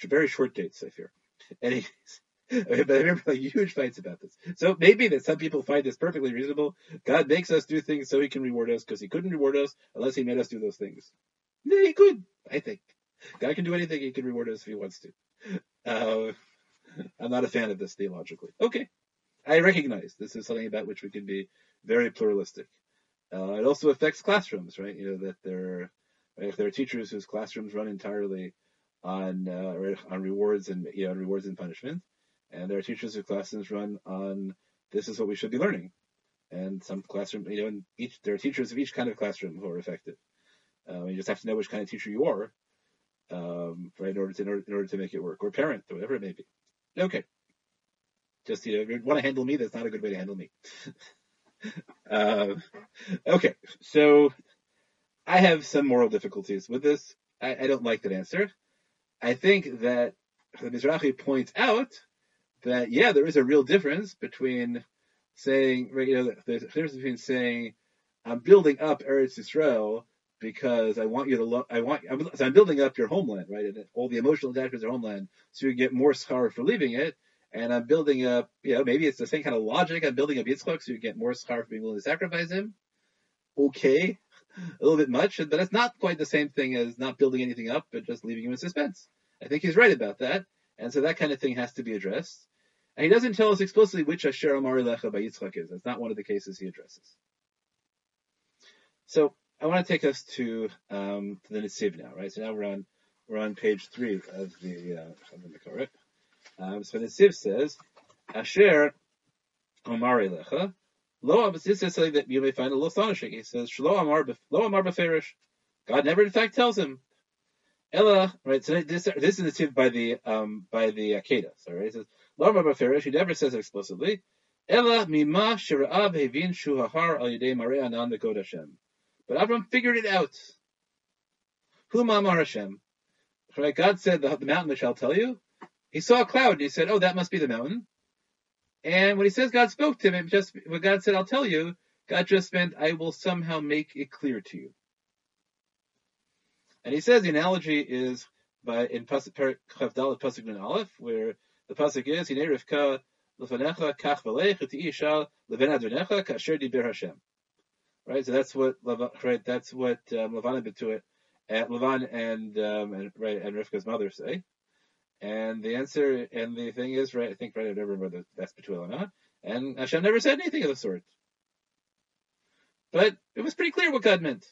Very short dates, I fear. Anyways, I remember like huge fights about this. So maybe that some people find this perfectly reasonable. God makes us do things so he can reward us because he couldn't reward us unless he made us do those things. Yeah, he could, I think. God can do anything. He can reward us if he wants to. Uh, I'm not a fan of this theologically. Okay. I recognize this is something about which we can be very pluralistic. Uh, it also affects classrooms, right? You know, that there, if there are teachers whose classrooms run entirely on, uh, on rewards and, you know, rewards and punishment, and there are teachers whose classrooms run on this is what we should be learning. And some classroom, you know, each there are teachers of each kind of classroom who are effective. Um, you just have to know which kind of teacher you are, um, right, in order to in order, in order to make it work, or parent, or whatever it may be. Okay. Just you know, if you want to handle me, that's not a good way to handle me. Um, okay, so I have some moral difficulties with this. I, I don't like that answer. I think that the Mizrahi points out that yeah, there is a real difference between saying, right, you know, there's a difference between saying, I'm building up Eretz Yisrael because I want you to look, I want, I'm, so I'm building up your homeland, right, and all the emotional attachments to homeland, so you get more schar for leaving it, and I'm building up, you know, maybe it's the same kind of logic, I'm building up Yitzchak so you get more schar for being willing to sacrifice him. Okay, a little bit much, but that's not quite the same thing as not building anything up, but just leaving him in suspense. I think he's right about that, and so that kind of thing has to be addressed. And he doesn't tell us explicitly which Asher Amari Lecha by Yitzchak is. That's not one of the cases he addresses. So I want to take us to um, to the Nitziv now, right? So now we're on we're on page three of the uh, of the Mekaret. Um, so the Nitziv says, Asher Amari Lecha. Lo, this is something that you may find a little astonishing. He says, Shlo Amar, Lo Amar Beferish. God never, in fact, tells him. Ella, right? So this this is Nitziv by the um by the Akeda. Sorry, he says, Lo Amar Beferish. He never says it explicitly. Ella mima shiraav hevin shuhahar al yedei marei anan Hashem. But Avram figured it out. Whom Amar Hashem? Right? God said, the, the mountain shall tell you. He saw a cloud and he said, oh, that must be the mountain. And when he says God spoke to him, it just when God said, I'll tell you, God just meant, I will somehow make it clear to you. And he says the analogy is by in Pasuk Nun Aleph, where the Pasuk is, Hine Rivka Lefanecha Kach Velech Ishal Leven Adonecha Kasher Diber Hashem. Right, so that's what right. That's what um, Lavan and Betuel, and Lavan and um, and right and Rivka's mother say. And the answer and the thing is right. I think right. I don't remember whether that's Betuel or not. And Hashem never said anything of the sort. But it was pretty clear what God meant.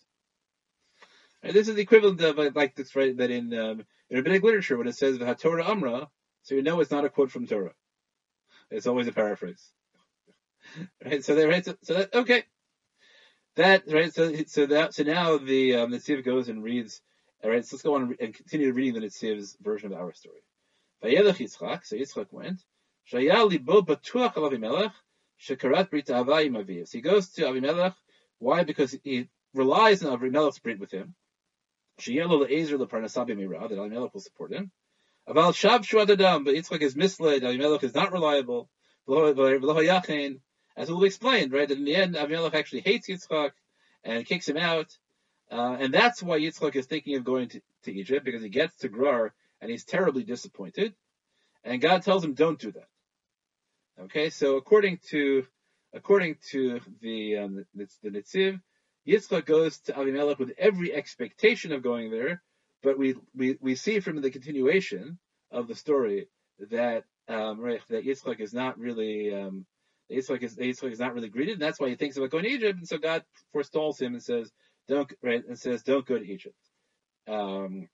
Right, this is the equivalent of uh, like this right that in um, in rabbinic literature when it says the Torah Amra, so you know it's not a quote from Torah. It's always a paraphrase. Right, so they right, so, so that okay. That right, so so that so now the um, the Nitziv goes and reads. All right, so let's go on and continue reading the Nitziv's version of our story. So Yitzchak went. Libo. So he goes to Avimelech. Why? Because he relies on Avimelech's brit with him. Sheyelo le'ezer leparnasabi mira, that Avimelech will support him. Aval shav shuadadam, but Yitzchak is misled. Avimelech is not reliable. As we'll explain, right? That in the end, Avimelech actually hates Yitzchak and kicks him out. Uh, and that's why Yitzchak is thinking of going to, to Egypt, because he gets to Gerar and he's terribly disappointed. And God tells him, don't do that. Okay, so according to according to the um, the, the Nitziv, Yitzchak goes to Avimelech with every expectation of going there, but we, we, we see from the continuation of the story that um, right, that Yitzchak is not really um, Yitzchak is Yitzchak is not really greeted, and that's why he thinks about going to Egypt. And so God forestalls him and says, "Don't right," and says, "Don't go to Egypt." Um,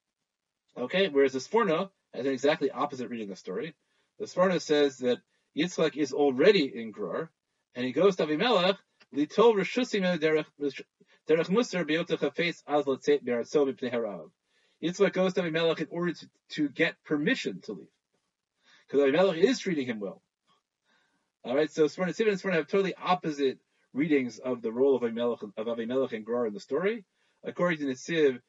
okay, whereas the Sforno has an exactly opposite reading of the story. The Sforno says that Yitzchak is already in Gerar, and he goes to Avimelech, litol reshusim derech musar az b'pnei harav. Yitzchak goes to Avimelech in order to, to get permission to leave, because Avimelech is treating him well. All right, so Sforno Sivan and Sforno have totally opposite readings of the role of Avimelech, of Avimelech and Gerar in the story. According to Nitziv,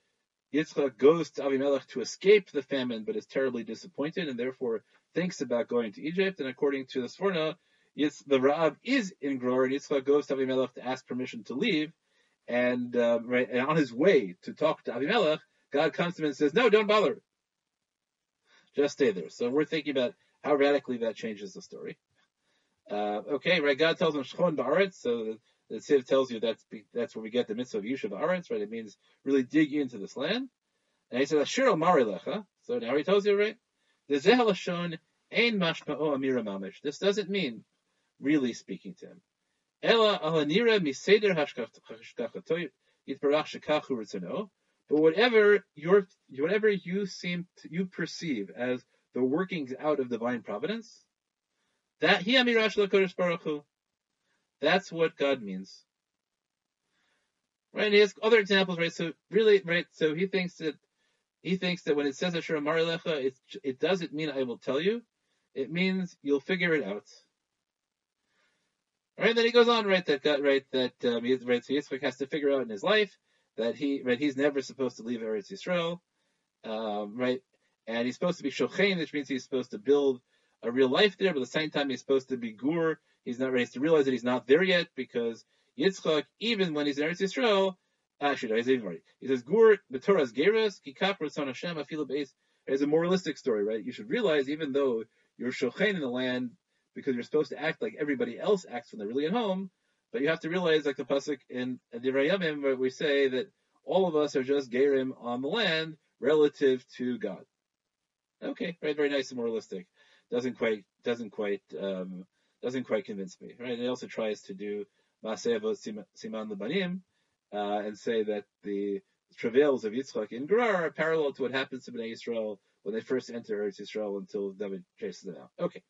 Yitzchak goes to Avimelech to escape the famine, but is terribly disappointed and therefore thinks about going to Egypt. And according to the Sforno, Yitz, the Raab is in Gerar, and Yitzchak goes to Avimelech to ask permission to leave. And, uh, right, and on his way to talk to Avimelech, God comes to him and says, "No, don't bother. Just stay there." So we're thinking about how radically that changes the story. Uh, okay, right? God tells him Shchon Ba'aretz, so the, the Siv tells you that's that's where we get the mitzvah of Yushav Aretz, right? It means really dig into this land. And he says Ashir al Lecha. So now he tells you, right? The Zehalashon Ein Mashma'o Amira Mamish. This doesn't mean really speaking to him. But whatever your whatever you seem to, you perceive as the workings out of divine providence, that. That's what God means. Right? And he has other examples, right? So really, right? So he thinks that he thinks that when it says Asher Lecha, it it doesn't mean I will tell you. It means you'll figure it out. Right, then he goes on, right? That got right that um, right. So Yitzchak has to figure out in his life that he right he's never supposed to leave Eretz Yisrael, um, right? And he's supposed to be shochein, which means he's supposed to build a real life there. But at the same time, he's supposed to be gur. He's not ready to realize that he's not there yet because Yitzchak, even when he's in Eretz Yisrael, actually, no, he's even right. He says gur b'toras geras kikap ratzon Hashem afilu. It's a moralistic story, right? You should realize even though you're shochein in the land because you're supposed to act like everybody else acts when they're really at home, but you have to realize, like the pasuk in Divrei Yamim, where we say that all of us are just gerim on the land relative to God. Okay, right, very nice and moralistic. Doesn't quite, doesn't quite, um, doesn't quite convince me, right? It also tries to do Maseva Siman Lebanim, uh, and say that the travails of Yitzchak in Gerar are parallel to what happens to Bnei Yisrael when they first enter Eretz Yisrael until David chases them out. Okay,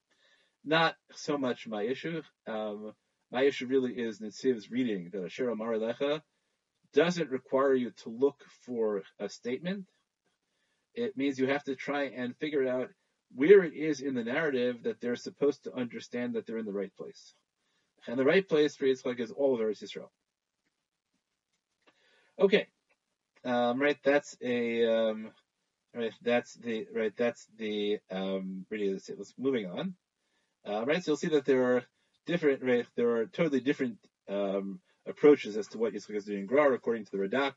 not so much my issue. Um, my issue really is Nitziv's reading that Asher Amar doesn't require you to look for a statement. It means you have to try and figure out where it is in the narrative that they're supposed to understand that they're in the right place. And the right place for Yitzchak is all of Eretz Yisrael. Okay, um, right. That's a um, right. That's the right. That's the um, really. Let's moving on. Uh, right. So you'll see that there are different. Right. There are totally different um, approaches as to what Yitzchak is doing in Grar according to the Radak.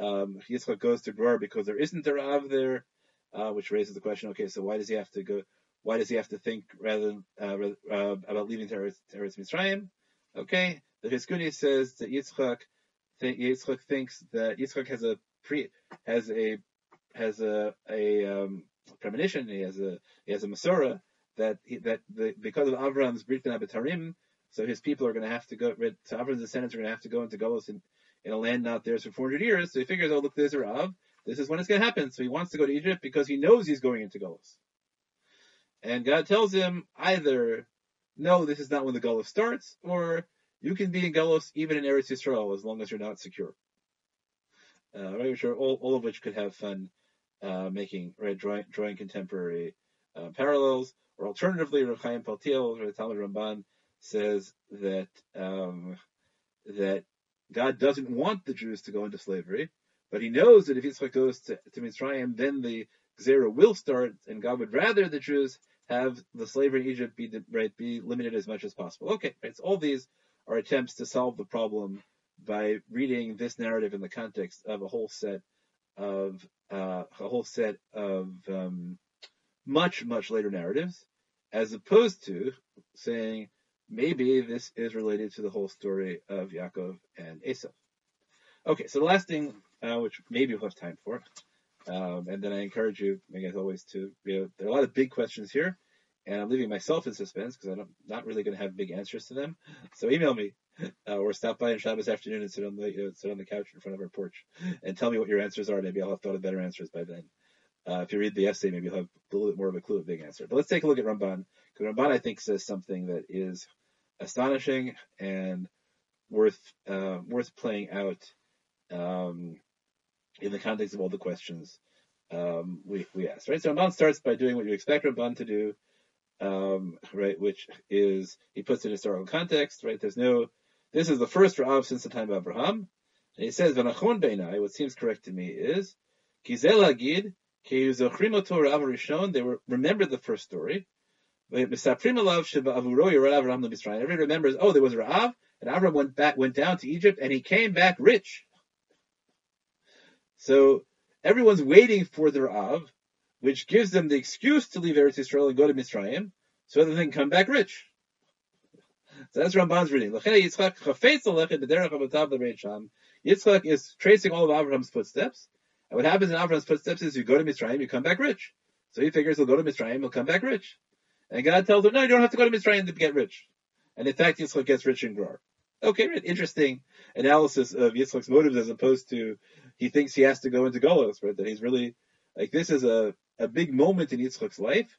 Um, Yitzchak goes to Grar because there isn't a Ra'av there, uh, which raises the question. Okay, so why does he have to go? Why does he have to think rather than uh, uh, about leaving to Eretz, Mitzrayim? Okay, the Chizkuni says that Yitzchak, th- Yitzchak thinks that Yitzchak has a pre has a has a a um, premonition. He has a he has a Masorah that he, that the, because of Avram's Brit Abitarim, so his people are going to have to go. So Avram's descendants are going to have to go into Golos in, in a land not theirs for 400 years. So he figures, oh look, there's Ra'av. This is when it's going to happen. So he wants to go to Egypt because he knows he's going into Golos. And God tells him either, no, this is not when the Golos starts, or you can be in Golos even in Eretz Yisrael as long as you're not secure. Uh, right, are all, all of which could have fun uh, making, right, drawing, drawing contemporary uh, parallels. Or alternatively, Rechaim Paltiel, the Talmud Ramban, says that um, that God doesn't want the Jews to go into slavery, but He knows that if Yitzchak goes to, to Mitzrayim, then the Gzera will start, and God would rather the Jews have the slavery in Egypt be right be limited as much as possible. Okay, right. So all these are attempts to solve the problem by reading this narrative in the context of a whole set of uh, a whole set of um, much much later narratives, as opposed to saying maybe this is related to the whole story of Yaakov and Esau. Okay, so the last thing, uh, which maybe we'll have time for, um, and then I encourage you, as always, to you know, there are a lot of big questions here, and I'm leaving myself in suspense because I'm not really going to have big answers to them. So email me uh, or stop by on Shabbos afternoon and sit on the you know, sit on the couch in front of our porch and tell me what your answers are. Maybe I'll have thought of better answers by then. Uh, if you read the essay, maybe you'll have a little bit more of a clue of big answer. But let's take a look at Ramban because Ramban I think says something that is astonishing and worth uh, worth playing out um, in the context of all the questions um, we we asked. Right. So Ramban starts by doing what you expect Ramban to do, um, right? Which is he puts it in historical context. Right. There's no. This is the first Ra'av since the time of Abraham. And he says, "V'nachon beinai." What seems correct to me is, "Kizel ki zochrim oto Ra'av Rishon." They remembered the first story. Everybody remembers, oh, there was Ra'av, and Avram went back, went down to Egypt, and he came back rich. So everyone's waiting for the Ra'av, which gives them the excuse to leave Eretz Yisrael and go to Mitzrayim, so that they can come back rich. So that's Ramban's reading. Yitzchak is tracing all of Avram's footsteps, and what happens in Avram's footsteps is you go to Mitzrayim, you come back rich. So he figures he'll go to Mitzrayim, he'll come back rich. And God tells him, no, you don't have to go to Mitzrayim to get rich. And in fact, Yitzchak gets rich in Gerar. Okay, right. Interesting analysis of Yitzchak's motives as opposed to he thinks he has to go into Golos, right? That he's really, like, this is a, a big moment in Yitzchak's life.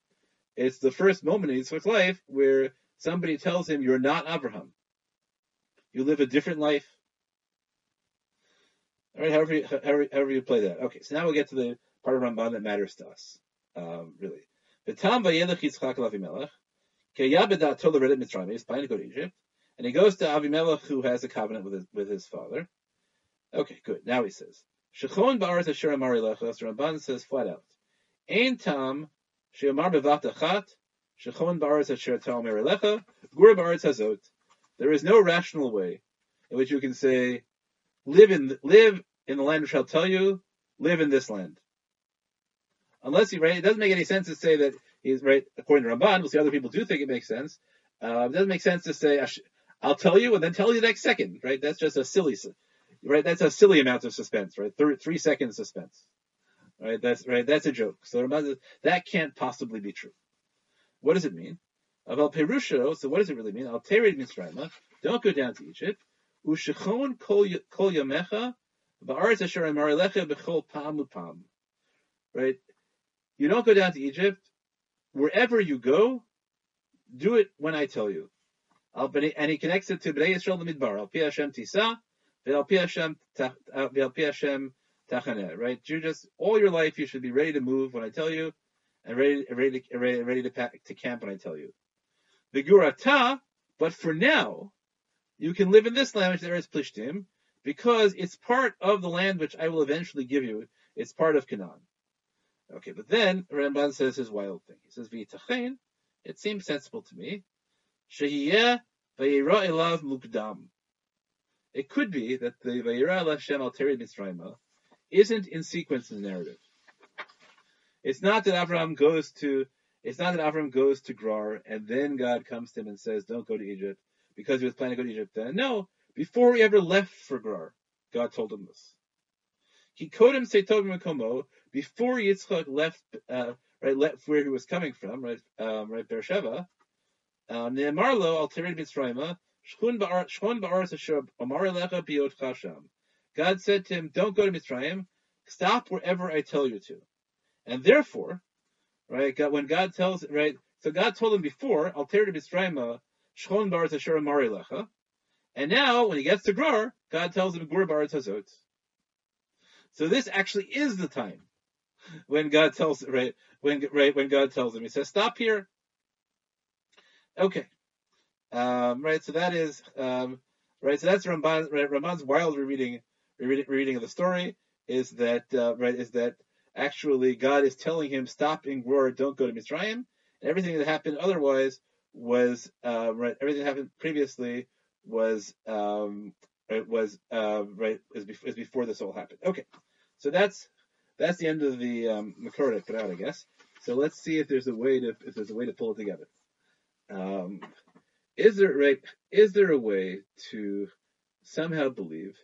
It's the first moment in Yitzchak's life where somebody tells him, you're not Abraham. You live a different life. All right, however you, however, however you play that. Okay, so now we'll get to the part of Ramban that matters to us, um, really. The Tam vayelech Yitzchak Lavimelech, Keyabeda told the Mitzrayim, he's planning to go to Egypt, And he goes to Avimelech, who has a covenant with his, with his father. Okay, good. Now he says, Shechon ba'aretz asher amar elecha. So Ramban says flat out, Ein tam she'amar bevat achat, shechon ba'aretz asher ta'amar elecha, gur ba'aretz hazot. There is no rational way in which you can say, live in, live in the land which I'll tell you, live in this land. Unless you, right, it doesn't make any sense to say that he's right, according to Ramban, we'll see other people do think it makes sense. Uh, it doesn't make sense to say, "I sh- I'll tell you and then tell you the next second, right? That's just a silly, right? That's a silly amount of suspense, right? Three, three seconds suspense, right? That's, right? That's a joke. So Ramban that can't possibly be true. What does it mean? Aval Perusho, so what does it really mean? Al Tered Mitzrayim, don't go down to Egypt. Ushechon kol yamecha, ba'aretz asher amar elecha b'chol pam upam. Right? You don't go down to Egypt. Wherever you go, do it when I tell you. And he connects it to Bnei Yisrael the Midbar. Al pi Hashem tisa, ve'al pi Hashem uh, ve'al pi Hashem tachaneh. Right? You just all your life you should be ready to move when I tell you, and ready, ready, to, ready, ready to, pack, to camp when I tell you. The Gurata, but for now, you can live in this land which there is Plishtim, because it's part of the land which I will eventually give you. It's part of Canaan. Okay, but then Ramban says his wild thing. He says, V'yitachein, it seems sensible to me, elav mukdam. It could be that the v'yira elav al Mitzrayim isn't in sequence in the narrative. It's not that Abraham goes to, it's not that Abraham goes to Grar and then God comes to him and says, don't go to Egypt because he was planning to go to Egypt then. No, before he ever left for Grar, God told him this. He called him Seitov Mekomo before Yitzchak left, uh, right, left where he was coming from, right, um, right, Beersheba. Um, Ne'emarlo al shchun ba'ar- ba'aretz asher amar elecha chasham. God said to him, don't go to Mitzrayim, stop wherever I tell you to. And therefore, right, God, when God tells, right, so God told him before, al terid Mitzrayim, ba'aretz asher amar elecha. And now, when he gets to Grar, God tells him, gur ba'aretz hazot. So this actually is the time when God tells right when right when God tells him he says stop here. Okay, um, right. So that is um, right. So that's Ramban. Right, Ramban's wild rereading rereading, of the story is that uh, right is that actually God is telling him stop in Gor, don't go to Mitzrayim. And everything that happened otherwise was uh, right. Everything that happened previously was um, right was uh, right is before, is before this all happened. Okay. So that's that's the end of the um, I put out, I guess. So let's see if there's a way to if there's a way to pull it together. Um, is there right? Is there a way to somehow believe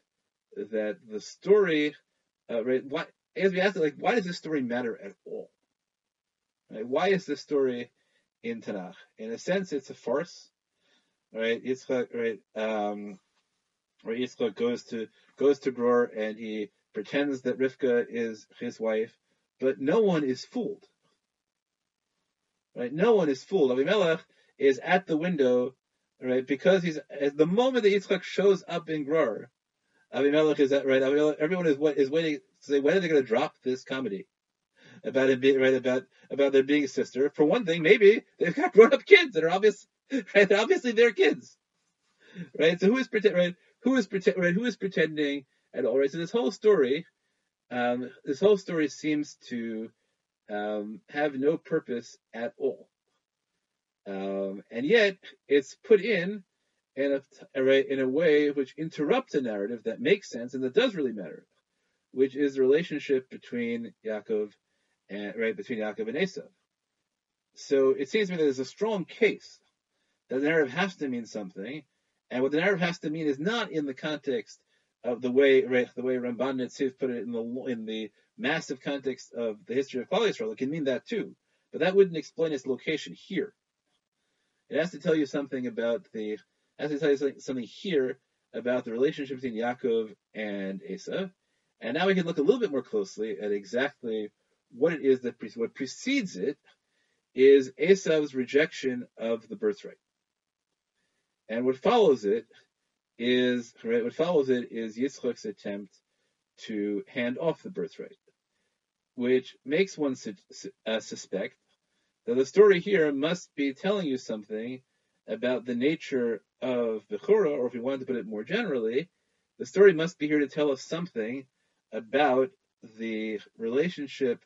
that the story, uh, right? Why, as we asked, like, why does this story matter at all? Right? Why is this story in Tanakh? In a sense, it's a force, right? Yitzchak, right? Um, where Yitzchak goes to goes to Gror and he pretends that Rivka is his wife, but no one is fooled. Right? No one is fooled. Abimelech is at the window, right? Because he's at the moment that Yitzchak shows up in Gror, Abimelech is at right. Abimelech, everyone is is waiting to say when are they going to drop this comedy about him being right about about there being a sister. For one thing, maybe they've got grown up kids that are obvious, right? They're obviously their kids, right? So who is pretend right? Who is pretend right? Who is pretending at all? Right. So this whole story, um, this whole story seems to um, have no purpose at all, um, and yet it's put in in a in a way which interrupts a narrative that makes sense and that does really matter, which is the relationship between Yaakov right between Yaakov and Esav. So it seems to me that there's a strong case that the narrative has to mean something, and what the narrative has to mean is not in the context of the way right, the way Ramban Netziv put it in the in the massive context of the history of Klal Yisrael. It can mean that too, but that wouldn't explain its location here. It has to tell you something about the has to tell you something here about the relationship between Yaakov and Esav. And now we can look a little bit more closely at exactly what it is that pre- what precedes it is Esav's rejection of the birthright. And what follows it is right, what follows it is Yitzchak's attempt to hand off the birthright, which makes one su- uh, suspect that the story here must be telling you something about the nature of Bechura, or if we wanted to put it more generally, the story must be here to tell us something about the relationship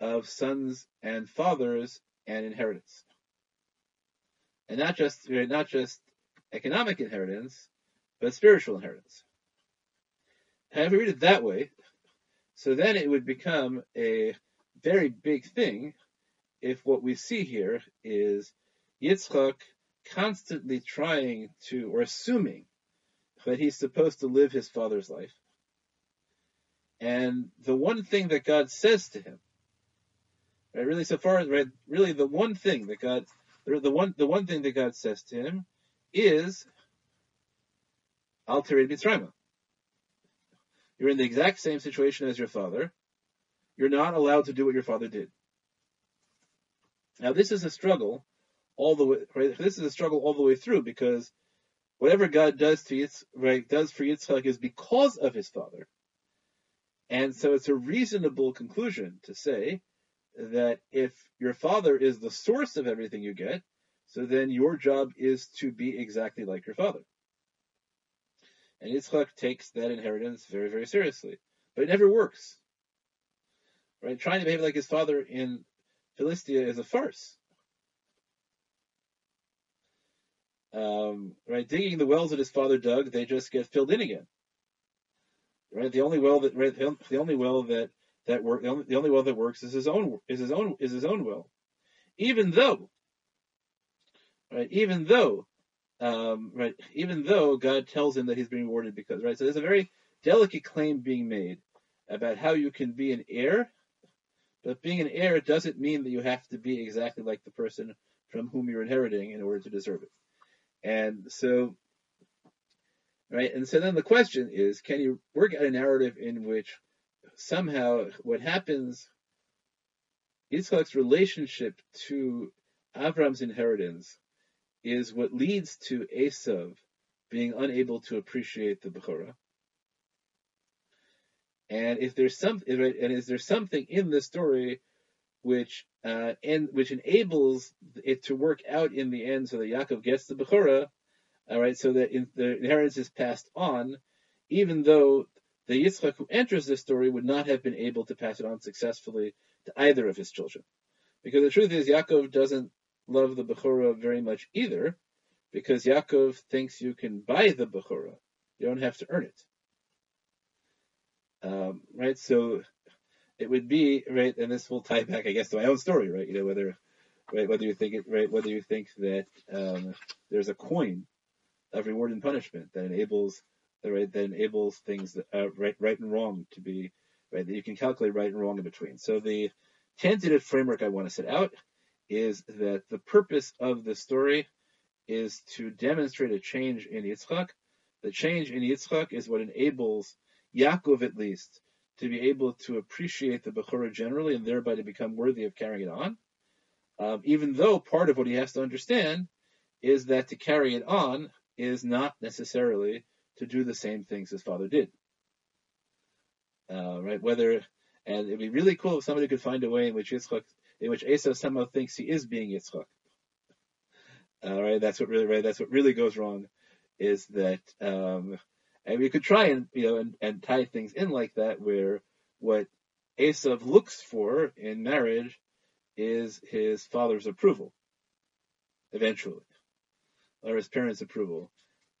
of sons and fathers and inheritance. And not just not just economic inheritance, but spiritual inheritance. However, we read it that way, so then it would become a very big thing if what we see here is Yitzchak constantly trying to, or assuming, that he's supposed to live his father's life. And the one thing that God says to him, right, really so far, right, really the one thing that God, the one, the one thing that God says to him is, Al Mitzrayim. You're in the exact same situation as your father. You're not allowed to do what your father did. Now this is a struggle all the way. Right? This is a struggle all the way through because whatever God does to Yitz, right, does for Yitzchak is because of his father, and so it's a reasonable conclusion to say that if your father is the source of everything you get, so then your job is to be exactly like your father. And Yitzchak takes that inheritance very, very seriously. But it never works. Right? Trying to behave like his father in Philistia is a farce. Um, right? Digging the wells that his father dug, they just get filled in again. Right? The only well that right, the only well that that work the only, the only well that works is his own is his own is his own well. Even though right, even though um, right, even though God tells him that he's being rewarded because right. So there's a very delicate claim being made about how you can be an heir, but being an heir doesn't mean that you have to be exactly like the person from whom you're inheriting in order to deserve it. And so, right, and so then the question is, can you work out a narrative in which somehow what happens, Yitzchak's relationship to Avram's inheritance is what leads to Esav being unable to appreciate the Bechorah. And if there's some, and is there something in the story which uh, and which enables it to work out in the end, so that Yaakov gets the Bechorah, all right, so that in, the inheritance is passed on, even though the Yitzchak who enters this story would not have been able to pass it on successfully to either of his children, because the truth is Yaakov doesn't love the Bechorah very much either, because Yaakov thinks you can buy the Bechorah, you don't have to earn it. Um, right, so it would be right, and this will tie back, I guess, to my own story, right? You know, whether right, whether you think it, right, whether you think that um, there's a coin of reward and punishment that enables, right, that enables things that, uh, right, right and wrong to be right that you can calculate right and wrong in between. So the tentative framework I want to set out is that the purpose of the story is to demonstrate a change in Yitzchak. The change in Yitzchak is what enables Yaakov, at least, to be able to appreciate the Bechorah generally and thereby to become worthy of carrying it on. Um, even though part of what he has to understand is that to carry it on is not necessarily to do the same things his father did. Uh, right? Whether and it'd be really cool if somebody could find a way in which Yitzchak, in which Esau somehow thinks he is being Yitzchak. All right, that's what really right. That's what really goes wrong, is that um, and we could try and you know and, and tie things in like that, where what Esav looks for in marriage is his father's approval, eventually, or his parents' approval.